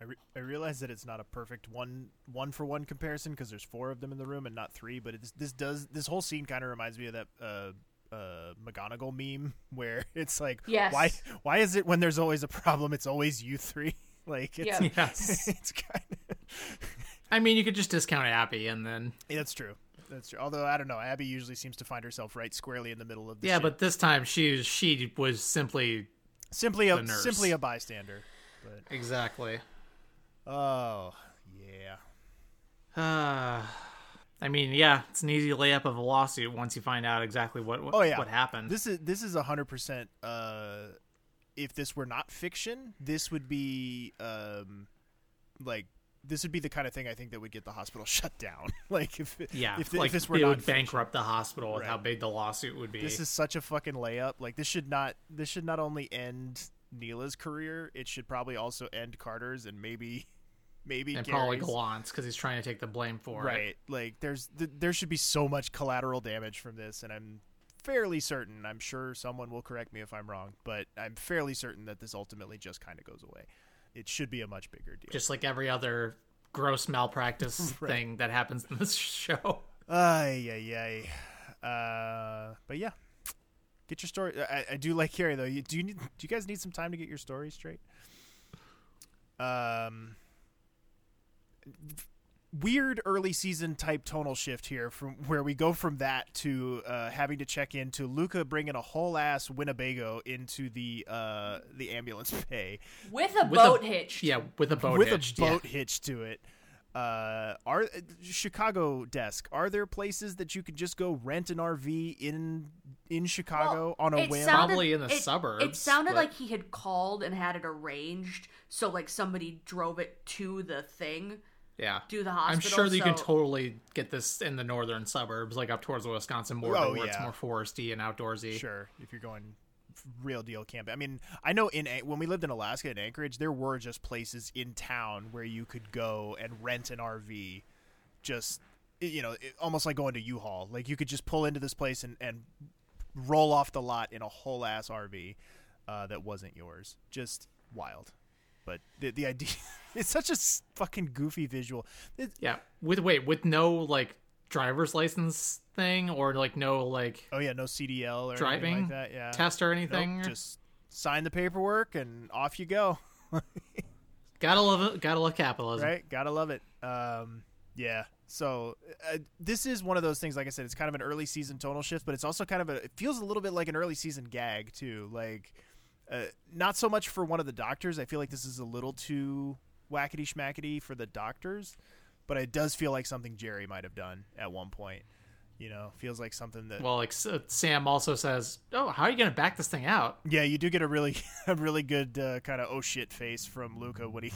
I, re- I realize that it's not a perfect one one for one comparison because there's four of them in the room and not three. But it's, this does this whole scene kind of reminds me of that uh, uh, McGonagall meme where it's like, Yes. why why is it when there's always a problem, it's always you three? like, it's, Yep. Yes. it's kind of I mean, you could just discount Abby and then. that's true. That's true. Although I don't know, Abby usually seems to find herself right squarely in the middle of the Yeah, shit. but this time she she was simply simply a nurse. simply a bystander. But exactly. oh yeah, Uh, I mean, yeah, it's an easy layup of a lawsuit once you find out exactly what what, oh yeah, what happened. This is this is a hundred percent. Uh, if this were not fiction, this would be um, like this would be the kind of thing I think that would get the hospital shut down. like if yeah, if, like if this were it not would bankrupt the hospital with how big the lawsuit would be. This is such a fucking layup. Like this should not this should not only end Neela's career, it should probably also end Carter's and maybe maybe and probably Gary's. Gallant's because he's trying to take the blame for it. Right. Like there's th- there should be so much collateral damage from this and I'm fairly certain, I'm sure someone will correct me if I'm wrong, but I'm fairly certain that this ultimately just kind of goes away. It should be a much bigger deal. Just like every other gross malpractice Right. thing that happens in this show. Ay, ay, ay. Uh, but yeah, get your story. I, I do like Kerry though. You, do you need? Do you guys need some time to get your story straight? Um, weird early season type tonal shift here from where we go from that to uh, having to check in to Luka bringing a whole ass Winnebago into the uh, the ambulance bay With a With a- boat hitch. Yeah, with a boat with hitched, a yeah. boat hitch to it. Uh, are Chicago desk? Are there places that you could just go rent an RV in in Chicago on a whim? sounded- Probably in the it- suburbs, It sounded but- like he had called and had it arranged, so like somebody drove it to the thing. Yeah. Do the I'm sure that you can totally get this in the northern suburbs, like up towards the Wisconsin border, Oh, where it's more foresty and outdoorsy. Sure, if you're going real deal camping. I mean, I know in when we lived in Alaska in Anchorage, there were just places in town where you could go and rent an RV, just you know, it, almost like going to U-Haul. Like you could just pull into this place and and roll off the lot in a whole ass RV uh, that wasn't yours. Just wild. But the the idea, it's such a fucking goofy visual. It, Yeah. With wait, with no like driver's license thing or like no like oh yeah, no CDL or driving like that. Yeah, test or Nope, anything. just sign the paperwork and off you go. gotta love it. Gotta love capitalism. right? Gotta love it. Um, yeah. So uh, this is one of those things. Like I said, it's kind of an early season tonal shift, but it's also kind of a. It feels a little bit like an early season gag too. Like, uh, not so much for one of the doctors. I feel like this is a little too whackety schmackety for the doctors, but it does feel like something Jerry might have done at one point. You know, feels like something that. Well, like S- Sam also says, "Oh, how are you gonna back this thing out?" Yeah, you do get a really a really good uh, kind of oh shit face from Luka when he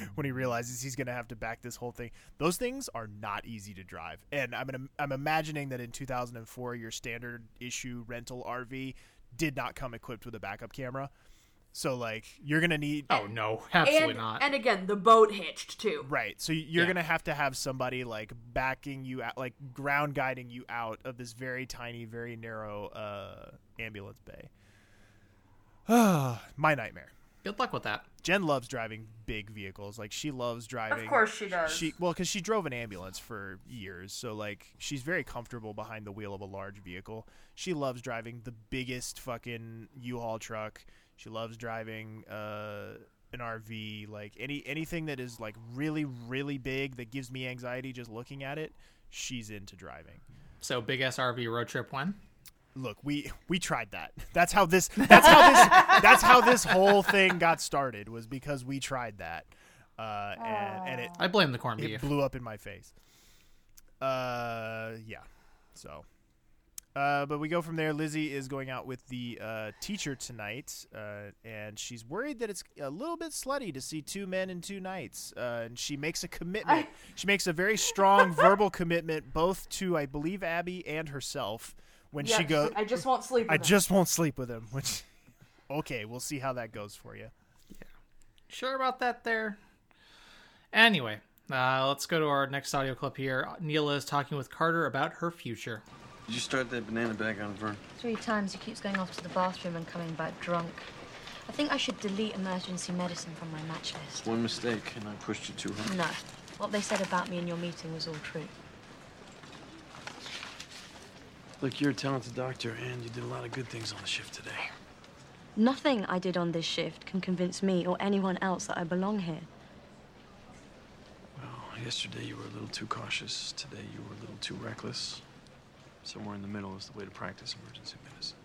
when he realizes he's going to have to back this whole thing. Those things are not easy to drive. And I'm gonna, I'm imagining that in 2004 your standard issue rental RV did not come equipped with a backup camera. So like you're going to need Oh no, absolutely and, not. And again, the boat hitched too. Right. So you're Yeah. going to have to have somebody like backing you out like ground guiding you out of this very tiny, very narrow uh ambulance bay. My nightmare. Good luck with that. Jen loves driving big vehicles. Like she loves driving. Of course she does. She well, because she drove an ambulance for years, so like she's very comfortable behind the wheel of a large vehicle. She loves driving the biggest fucking U-Haul truck. She loves driving uh, an RV. Like any anything that is like really really big that gives me anxiety just looking at it. She's into driving. So big ass RV road trip when? Look, we we tried that. That's how this. That's how this. that's how this whole thing got started. Was because we tried that, uh, and, and it I blame the corned it beef. blew up in my face. Uh, yeah. So, uh, but we go from there. Lizzie is going out with the uh, teacher tonight, uh, and she's worried that it's a little bit slutty to see two men in two nights. Uh, and she makes a commitment. she makes a very strong verbal commitment, both to I believe Abby and herself. When Yeah, she goes, I just won't sleep. I with him. just won't sleep with him. Which, okay, we'll see how that goes for you. Yeah, sure about that there? Anyway, uh, let's go to our next audio clip here. Neela is talking with Carter about her future. Did you start that banana bag on Vern? Three times he keeps going off to the bathroom and coming back drunk. I think I should delete emergency medicine from my match list. One mistake, and I pushed you too hard. No. What they said about me in your meeting was all true. Look, you're a talented doctor, and you did a lot of good things on the shift today. Nothing I did on this shift can convince me or anyone else that I belong here. Well, yesterday you were a little too cautious. Today you were a little too reckless. Somewhere in the middle is the way to practice emergency medicine.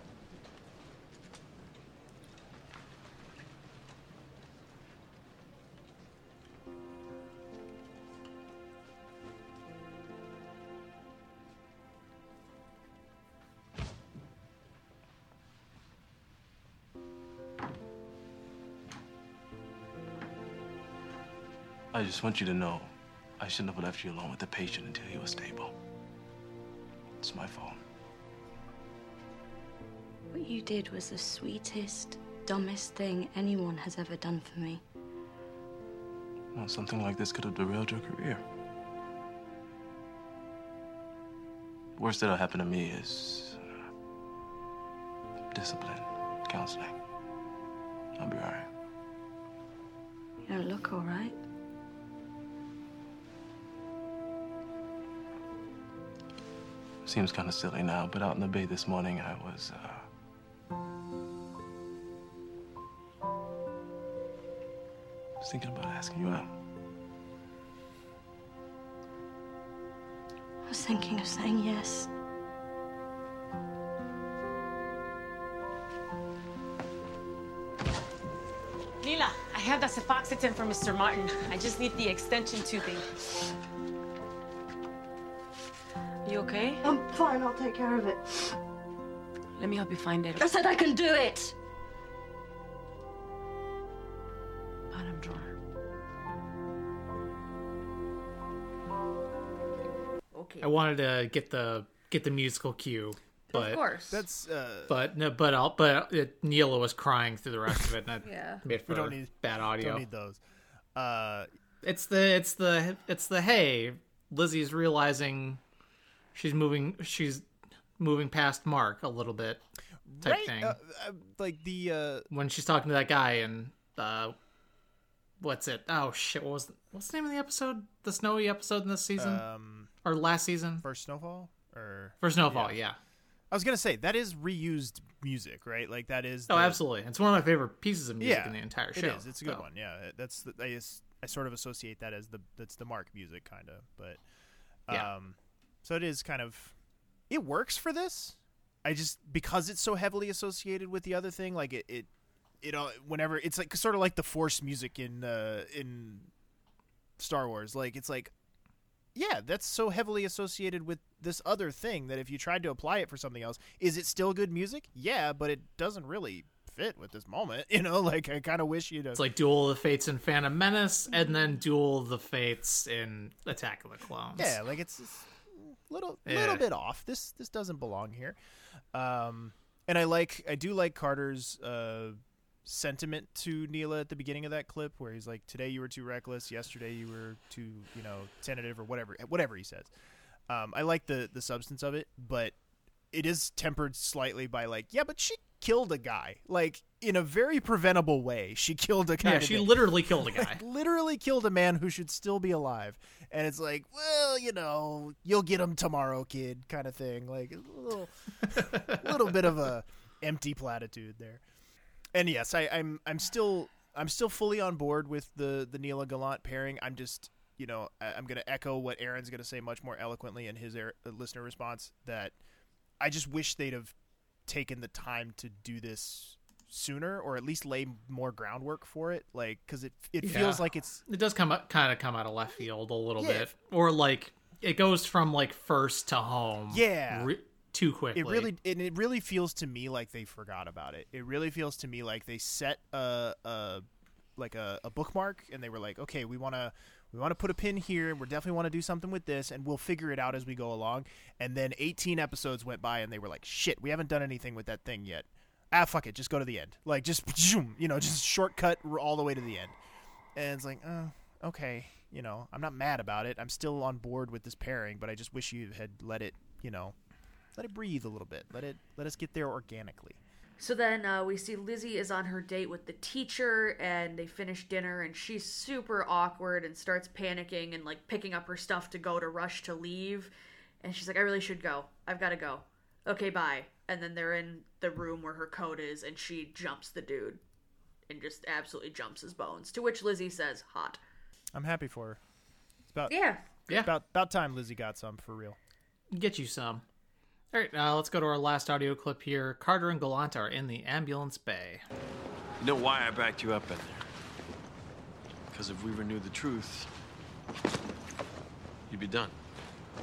I just want you to know I shouldn't have left you alone with the patient until he was stable. It's my fault. What you did was the sweetest, dumbest thing anyone has ever done for me. Well, something like this could have derailed your career. Worst that'll happen to me is uh, discipline, counseling. I'll be all right. You don't look all right. Seems kind of silly now, but out in the bay this morning, I was, uh. was thinking about asking you out. I was thinking of saying yes. Neela, I have that cefoxitin for Mr. Martin. I just need the extension tubing. You okay? I'm fine, I'll take care of it. Let me help you find it. I said I can do it! Bottom drawer. Okay. I wanted to get the get the musical cue But of course. That's uh, but no, but I'll, but it, Neela was crying through the rest of it, and Yeah. made for we don't need bad audio. Don't need those. Uh, It's the it's the it's the hey, Lizzie's realizing she's moving she's moving past Mark a little bit type right? thing Uh, uh, like the uh, when she's talking to that guy and uh, what's it? Oh shit! What was the, what's the name of the episode? The snowy episode in this season um, or last season? first snowfall or first Snowfall, yeah. I was gonna say that is reused music, right? Like that is. Oh, absolutely! It's one of my favorite pieces of music Yeah, in the entire show. is. It's a good so. one. Yeah, that's the, I, I sort of associate that as the that's the Mark music, kind of. But Yeah. So it is kind of it works for this. I just because it's so heavily associated with the other thing, like it it it all whenever it's like sort of like the Force music in uh in Star Wars. Like it's like yeah, that's so heavily associated with this other thing that if you tried to apply it for something else, is it still good music? Yeah, but it doesn't really fit with this moment. You know, like I kind of wish you'd. It's like Duel of the Fates in Phantom Menace, and then Duel of the Fates in Attack of the Clones. yeah, like it's, it's little Yeah. little bit off. This this doesn't belong here. Um, and I like I do like Carter's uh sentiment to Neela at the beginning of that clip where he's like, "Today you were too reckless. Yesterday you were too, you know, tentative or whatever, whatever he says." Um, I like the the substance of it, but it is tempered slightly by like, yeah, but she killed a guy, like in a very preventable way. She killed a guy. Yeah, she literally killed a guy. Like, literally killed a man who should still be alive, and it's like, well, you know, you'll get him tomorrow, kid, kind of thing. Like a little, little bit of a empty platitude there. And yes, I, I'm I'm still I'm still fully on board with the the Neela Gallant pairing. I'm just you know I'm going to echo what Aaron's going to say much more eloquently in his air, listener response that I just wish they'd have taken the time to do this sooner or at least lay more groundwork for it like because it it feels like it's It does come up, kind of come out of left field a little Yeah. bit, or like it goes from like first to home. Yeah. re- too quickly. It really and it really feels to me like they forgot about it. It really feels to me like they set a, a like a, a bookmark and they were like, okay, we want to we want to put a pin here we definitely want to do something with this and we'll figure it out as we go along. And then 18 episodes went by and they were like, shit, we haven't done anything with that thing yet. Ah, fuck it, just go to the end. Like just zoom, you know, just shortcut all the way to the end. And it's like, oh, okay, you know, I'm not mad about it. I'm still on board with this pairing, but I just wish you had let it, you know, let it breathe a little bit. Let it let us get there organically. So then uh, we see Lizzie is on her date with the teacher, and they finish dinner, and she's super awkward and starts panicking and like picking up her stuff to go to rush to leave. And she's like, I really should go. I've got to go. Okay, bye. And then they're in the room where her coat is, and she jumps the dude and just absolutely jumps his bones. To which Lizzie says, hot. I'm happy for her. It's about Yeah. Yeah. About about time Lizzie got some for real. get you some. All right, uh, let's go to our last audio clip here. Carter and Gallant are in the ambulance bay. You know why I backed you up in there? Because if we ever knew the truth, you'd be done.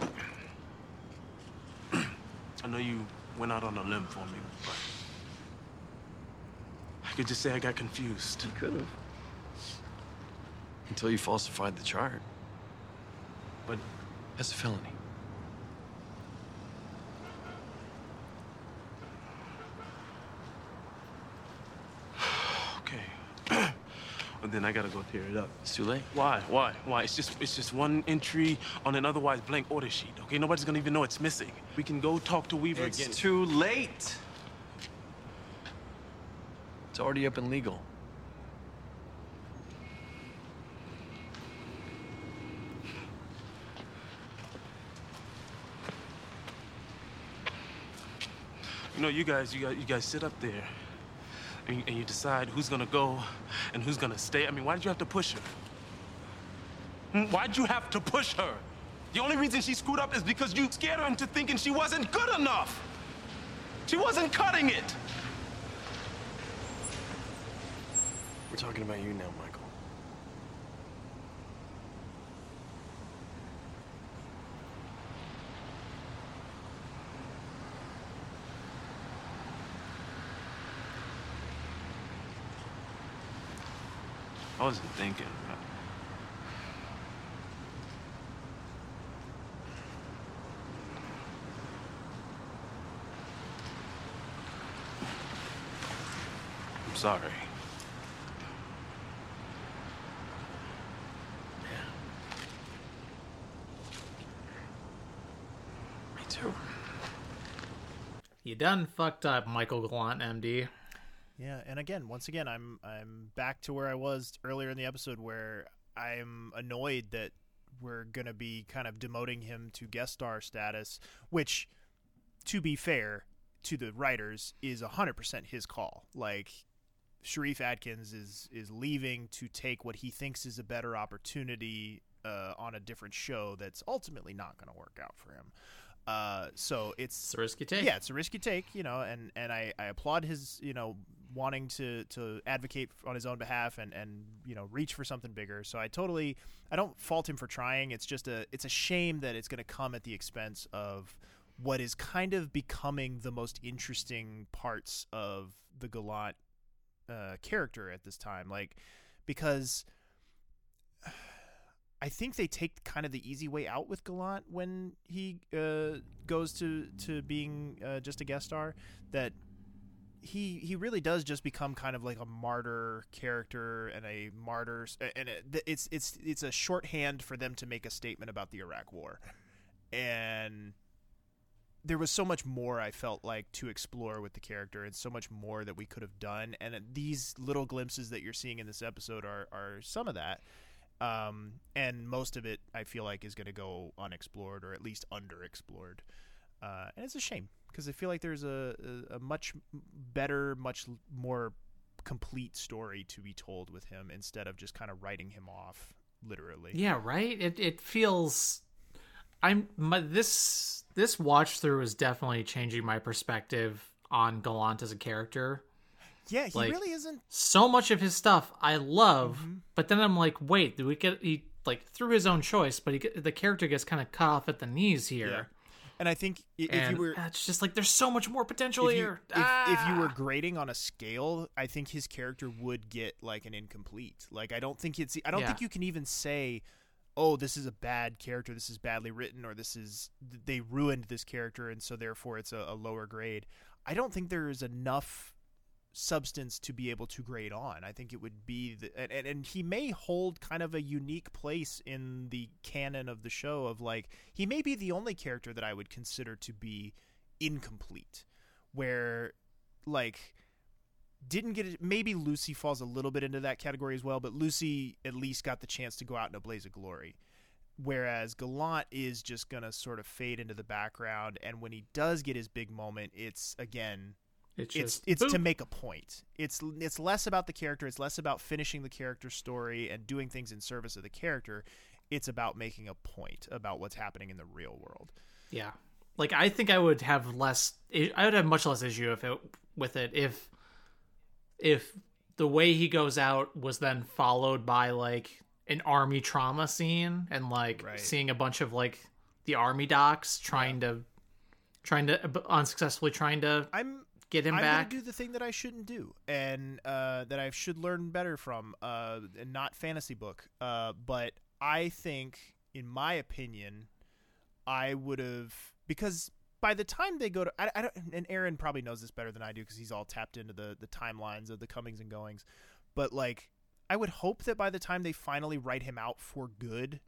I know you went out on a limb for me, but I could just say I got confused. You could have. Until you falsified the chart. But That's a felony. okay. well, then I gotta go tear it up. It's too late. Why? Why? Why? It's just it's just one entry on an otherwise blank order sheet. Okay, nobody's gonna even know it's missing. We can go talk to Weaver It's again. too late. It's already up and legal. You know, you guys, you guys, you guys sit up there, and you, and you decide who's gonna go and who's gonna stay. I mean, why did you have to push her? Hmm? Why'd you have to push her? The only reason she screwed up is because you scared her into thinking she wasn't good enough. She wasn't cutting it. We're talking about you now, Michael. I wasn't thinking. I'm sorry. Yeah. Me too. You done fucked up, Michael Gallant, MD. Yeah, and again, once again, I'm I'm back to where I was earlier in the episode, where I'm annoyed that we're gonna be kind of demoting him to guest star status, which, to be fair to the writers, is hundred percent his call. Like, Sharif Atkins is is leaving to take what he thinks is a better opportunity uh, on a different show that's ultimately not going to work out for him. Uh, so it's, It's a risky take. Yeah, it's a risky take, you know, and and I, I applaud his, you know, wanting to to advocate on his own behalf and and you know reach for something bigger. So I totally I don't fault him for trying. It's just a it's a shame that it's going to come at the expense of what is kind of becoming the most interesting parts of the Gallant uh, character at this time, like because. I think they take kind of the easy way out with Gallant when he uh, goes to to being uh, just a guest star. That he he really does just become kind of like a martyr character and a martyr, and it, it's it's it's a shorthand for them to make a statement about the Iraq War, and there was so much more I felt like to explore with the character, and so much more that we could have done. And these little glimpses that you're seeing in this episode are are some of that. Um, and most of it I feel like is going to go unexplored or at least underexplored, uh, and it's a shame because I feel like there's a, a, a much better, much more complete story to be told with him instead of just kind of writing him off literally. Yeah, right. It it feels. I'm my, this this watch through is definitely changing my perspective on Gallant as a character. Yeah, he Like, really isn't. So much of his stuff I love, Mm-hmm. but then I'm like, wait, do we get he like through his own choice? But he the character gets kind of cut off at the knees here. Yeah. And I think if and you were it's just like there's so much more potential if you, here. if, if you were Ah! grading on a scale, I think his character would get like an incomplete. Like I don't think it's I don't Yeah. think you can even say, "Oh, this is a bad character. This is badly written, or this is they ruined this character, and so therefore it's a, a lower grade." I don't think there is enough substance to be able to grade on. I think it would be the, and, and he may hold kind of a unique place in the canon of the show of like he may be the only character that I would consider to be incomplete where like didn't get it maybe Lucy falls a little bit into that category as well, but Lucy at least got the chance to go out in a blaze of glory. Whereas Gallant is just gonna sort of fade into the background, and when he does get his big moment, it's again It's it's just, it's to make a point. It's it's less about the character. It's less about finishing the character story and doing things in service of the character. It's about making a point about what's happening in the real world. Yeah. Like I think I would have less I would have much less issue if it with it if if the way he goes out was then followed by like an army trauma scene and like Right. seeing a bunch of like the army docs trying to trying to uh, unsuccessfully trying to I'm get him I'm back. do the thing that I shouldn't do, and uh, that I should learn better from, uh, and not fantasy book. Uh, but I think, in my opinion, I would have because by the time they go to, I, I don't, and Aaron probably knows this better than I do because he's all tapped into the the timelines of the comings and goings. But like, I would hope that by the time they finally write him out for good,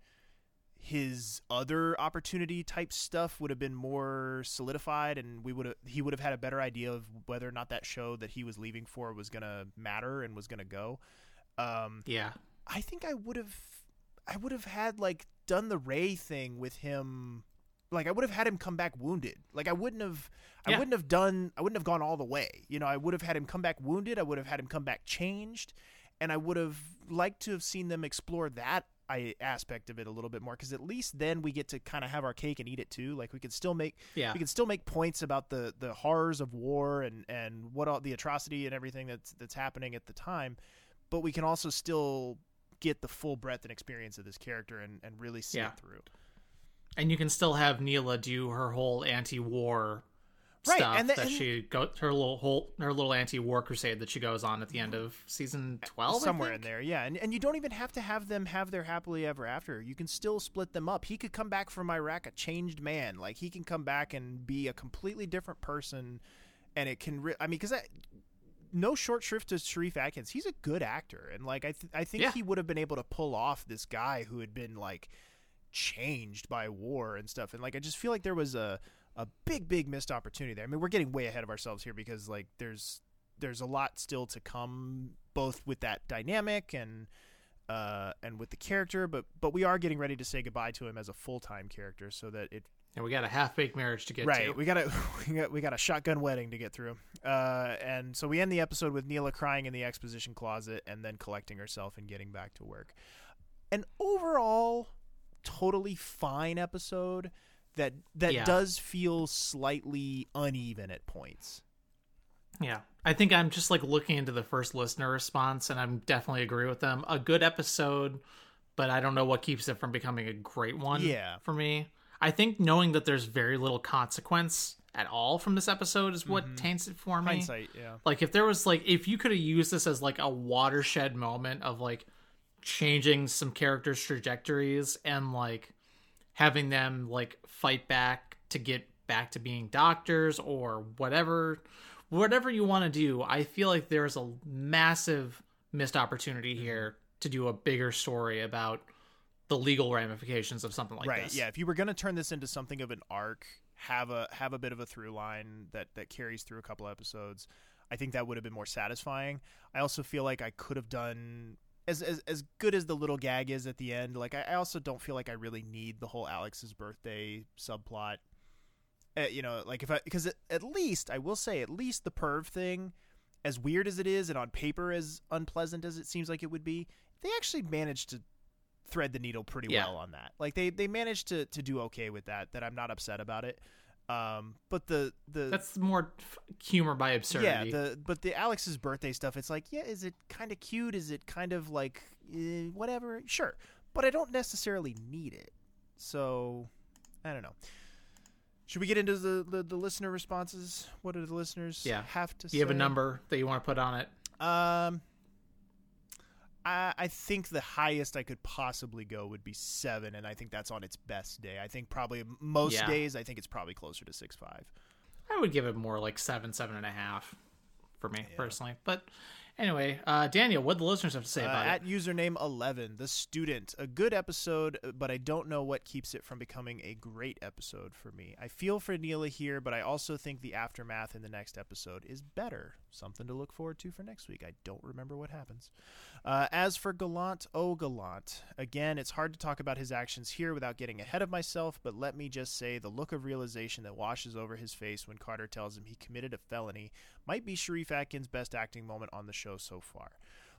his other opportunity type stuff would have been more solidified and we would have he would have had a better idea of whether or not that show that he was leaving for was going to matter and was going to go. Um yeah. i think i would have i would have had like done the ray thing with him like i would have had him come back wounded. Like i wouldn't have i Yeah. wouldn't have done i wouldn't have gone all the way. You know i would have had him come back wounded. I would have had him come back changed. And i would have liked to have seen them explore that I, aspect of it a little bit more because at least then we get to kind of have our cake and eat it too. Like we can still make Yeah. we can still make points about the the horrors of war and and what all the atrocity and everything that's that's happening at the time, but we can also still get the full breadth and experience of this character and and really see Yeah. it through. And you can still have Neela do her whole anti-war Right, stuff and the- that and- she go her little whole her little anti-war crusade that she goes on at the end of season 12 I somewhere in there yeah and, and you don't even have to have them have their happily ever after you can still split them up he could come back from iraq a changed man like he can come back and be a completely different person and it can re- i mean because no short shrift to Sharif Atkins. He's a good actor, and like I th- I think Yeah. he would have been able to pull off this guy who had been like changed by war and stuff. And like I just feel like there was a a big big missed opportunity there. I mean, we're getting way ahead of ourselves here because like there's there's a lot still to come both with that dynamic and uh and with the character, but but we are getting ready to say goodbye to him as a full-time character so that it And we got a half baked marriage to get right. to. We got a we got we got a shotgun wedding to get through. Uh, and so we end the episode with Neela crying in the exposition closet and then collecting herself and getting back to work. An overall totally fine episode that that Yeah. does feel slightly uneven at points. Yeah. I think I'm just like looking into the first listener response and I'm definitely agree with them. A good episode, but I don't know what keeps it from becoming a great one Yeah. for me. I think knowing that there's very little consequence at all from this episode is what taints it for me. Mm-hmm. Hindsight, yeah. Like if there was like if you could have used this as like a watershed moment of like changing some characters' trajectories and like having them like fight back to get back to being doctors or whatever whatever you want to do, I feel like there's a massive missed opportunity mm-hmm. here to do a bigger story about the legal ramifications of something like right. this. Yeah. If you were going to turn this into something of an arc, have a have a bit of a through line that that carries through a couple episodes, I think that would have been more satisfying. I also feel like I could have done as as as good as the little gag is at the end. Like I, I also don't feel like I really need the whole Alex's birthday subplot. Uh, you know, like if I because at, least I will say at least the perv thing, as weird as it is and on paper as unpleasant as it seems like it would be, they actually managed to thread the needle pretty Yeah. well on that. Like they they managed to to do okay with that. That I'm not upset about it. Um, but the the That's more f- humor by absurdity. yeah the but the Alex's birthday stuff. It's like yeah, is it kind of cute? Is it kind of like eh, whatever? Sure, but I don't necessarily need it. So I don't know. Should we get into the, the, the listener responses? What do the listeners yeah. have to Do you have a number that you want to put on it? Um, I I think the highest I could possibly go would be seven, and I think that's on its best day. I think probably most Yeah. days I think it's probably closer to six five. I would give it more like seven, seven and a half for me personally. But anyway, uh, Daniel, what the listeners have to say Uh, about at it? At username 11 the student a good episode but i don't know what keeps it from becoming a great episode for me. I feel for neela here but i also think the aftermath in the next episode is better. Something to look forward to for next week. I don't remember what happens. Uh, as for gallant oh gallant. Again it's hard to talk about his actions here without getting ahead of myself but let me just say the look of realization that washes over his face when carter tells him he committed a felony might be sharif atkins best acting moment on the show so far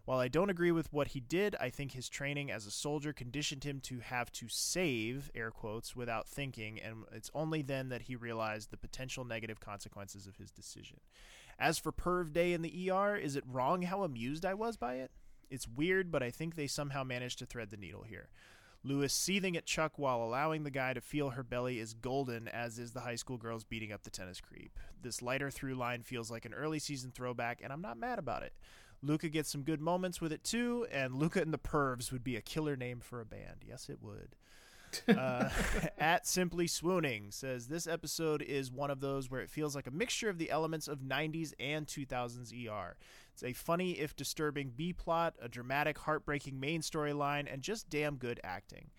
while I don't agree with what he did, I think his training as a soldier conditioned him to have to save, air quotes, without thinking, and it's only then that he realized the potential negative consequences of his decision. As for Perv Day in the ER, is it wrong how amused I was by it? It's weird, but I think they somehow managed to thread the needle here. Lewis seething at Chuck while allowing the guy to feel her belly is golden, as is the high school girls beating up the tennis creep. This lighter through line feels like an early season throwback, and I'm not mad about it. Luka gets some good moments with it too, and Luka and the Pervs would be a killer name for a band. Yes, it would. uh, at simply swooning says this episode is one of those where it feels like a mixture of the elements of 90s and 2000s ER. It's a funny if disturbing B plot, a dramatic, heartbreaking main storyline, and just damn good acting.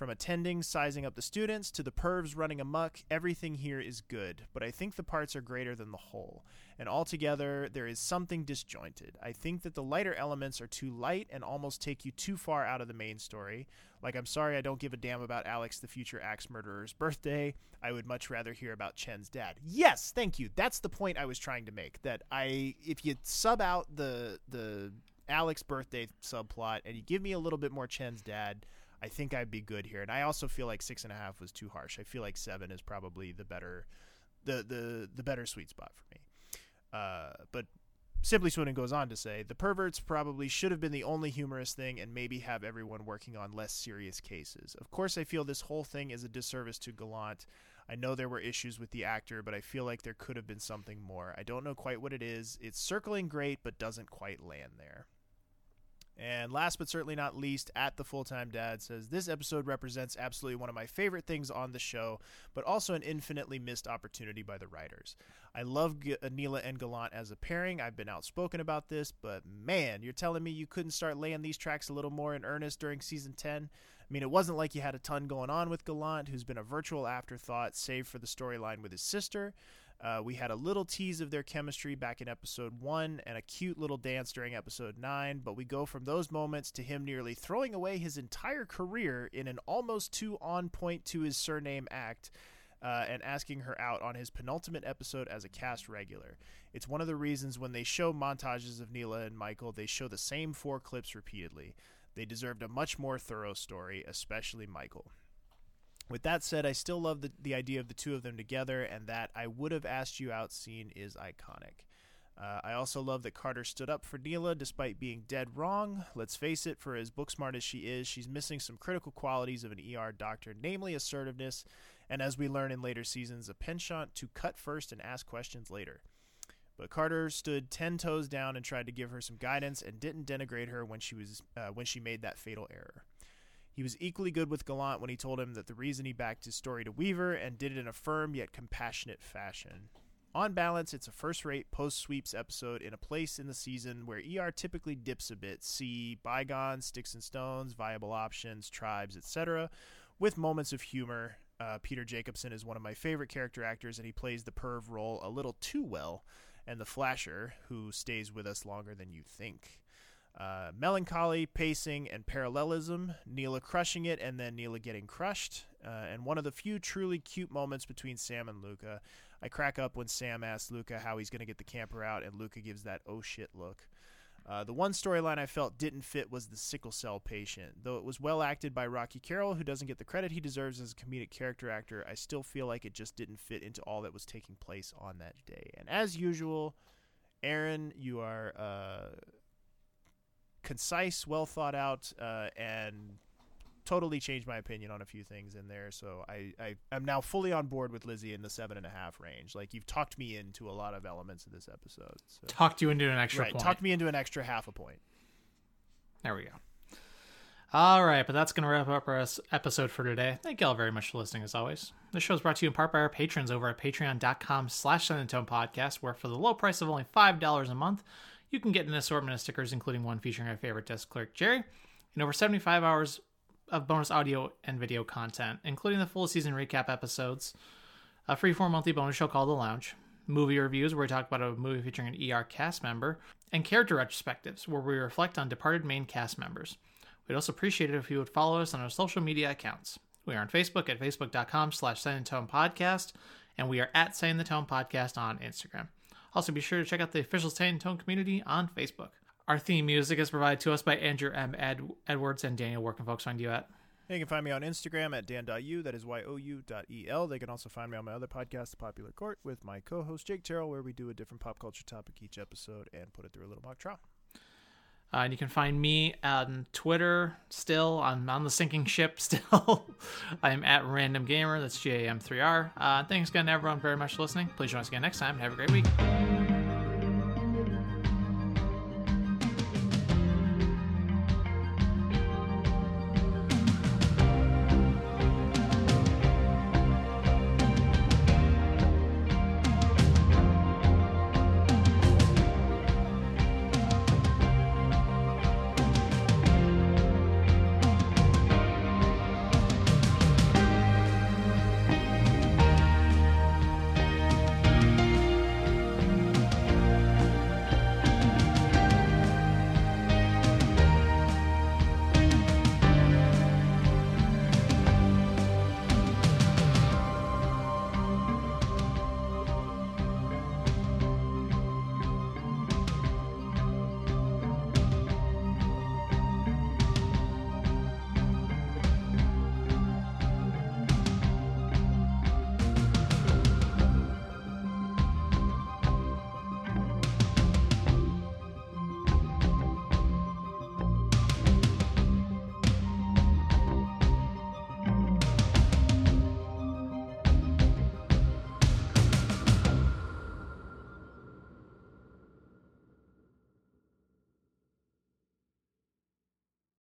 From attending, sizing up the students, to the pervs running amok, everything here is good, but I think the parts are greater than the whole. And altogether, there is something disjointed. I think that the lighter elements are too light and almost take you too far out of the main story. Like, I'm sorry I don't give a damn about Alex, the future axe murderer's birthday. I would much rather hear about Chen's dad. Yes, thank you. That's the point I was trying to make. That I, if you sub out the the Alex birthday subplot and you give me a little bit more Chen's dad, I think I'd be good here. And I also feel like six and a half was too harsh. I feel like seven is probably the better, the the the better sweet spot for me. Uh, but Simply Swooning goes on to say the perverts probably should have been the only humorous thing and maybe have everyone working on less serious cases. Of course, I feel this whole thing is a disservice to Gallant. I know there were issues with the actor, but I feel like there could have been something more. I don't know quite what it is. It's circling great, but doesn't quite land there. And last but certainly not least, at the full time dad says this episode represents absolutely one of my favorite things on the show, but also an infinitely missed opportunity by the writers. I love G- Neela and Gallant as a pairing. I've been outspoken about this, but man, you're telling me you couldn't start laying these tracks a little more in earnest during season 10? I mean, it wasn't like you had a ton going on with Gallant, who's been a virtual afterthought, save for the storyline with his sister. Uh, we had a little tease of their chemistry back in episode one and a cute little dance during episode nine, but we go from those moments to him nearly throwing away his entire career in an almost too on point to his surname act. Uh, and asking her out on his penultimate episode as a cast regular. It's one of the reasons when they show montages of Neela and Michael, they show the same four clips repeatedly. They deserved a much more thorough story, especially Michael. With that said, I still love the, the idea of the two of them together, and that I would have asked you out scene is iconic. Uh, I also love that Carter stood up for Neela despite being dead wrong. Let's face it, for as book smart as she is, she's missing some critical qualities of an ER doctor, namely assertiveness, and as we learn in later seasons, a penchant to cut first and ask questions later. But Carter stood ten toes down and tried to give her some guidance, and didn't denigrate her when she was uh, when she made that fatal error. He was equally good with Gallant when he told him that the reason he backed his story to Weaver and did it in a firm yet compassionate fashion. On balance, it's a first rate post sweeps episode in a place in the season where ER typically dips a bit. See Bygones, Sticks and Stones, Viable Options, Tribes, etc., with moments of humor. Uh, Peter Jacobson is one of my favorite character actors, and he plays the perv role a little too well, and the flasher, who stays with us longer than you think. Uh, melancholy, pacing, and parallelism. Neela crushing it, and then Neela getting crushed. Uh, and one of the few truly cute moments between Sam and Luka. I crack up when Sam asks Luka how he's going to get the camper out, and Luka gives that oh shit look. Uh, the one storyline I felt didn't fit was the sickle cell patient. Though it was well acted by Rocky Carroll, who doesn't get the credit he deserves as a comedic character actor, I still feel like it just didn't fit into all that was taking place on that day. And as usual, Aaron, you are uh, concise, well thought out, uh, and totally changed my opinion on a few things in there. So I, I am now fully on board with Lizzie in the seven and a half range. Like you've talked me into a lot of elements of this episode. So. Talked you into an extra right, point. Talked me into an extra half a point. There we go. All right, but that's going to wrap up our episode for today. Thank you all very much for listening, as always. This show is brought to you in part by our patrons over at patreon.com slash Podcast, where for the low price of only $5 a month, you can get an assortment of stickers, including one featuring our favorite desk clerk, Jerry, and over 75 hours of bonus audio and video content, including the full season recap episodes, a free four monthly bonus show called The Lounge, movie reviews where we talk about a movie featuring an ER cast member, and character retrospectives where we reflect on departed main cast members. We'd also appreciate it if you would follow us on our social media accounts. We are on Facebook at facebook.com slash Podcast, and we are at Saying the Tone Podcast on Instagram. Also, be sure to check out the official Saying Tone community on Facebook. Our theme music is provided to us by Andrew M. Ed- Edwards and Daniel. Where can folks find you at? They can find me on Instagram at dan.u, that is Y-O-U dot E-L. They can also find me on my other podcast, The Popular Court, with my co-host Jake Terrell, where we do a different pop culture topic each episode and put it through a little mock trial. Uh, and you can find me on Twitter still. I'm on the sinking ship still. I'm at Random Gamer. That's J A M 3 R. Uh, thanks again, everyone, very much for listening. Please join us again next time have a great week.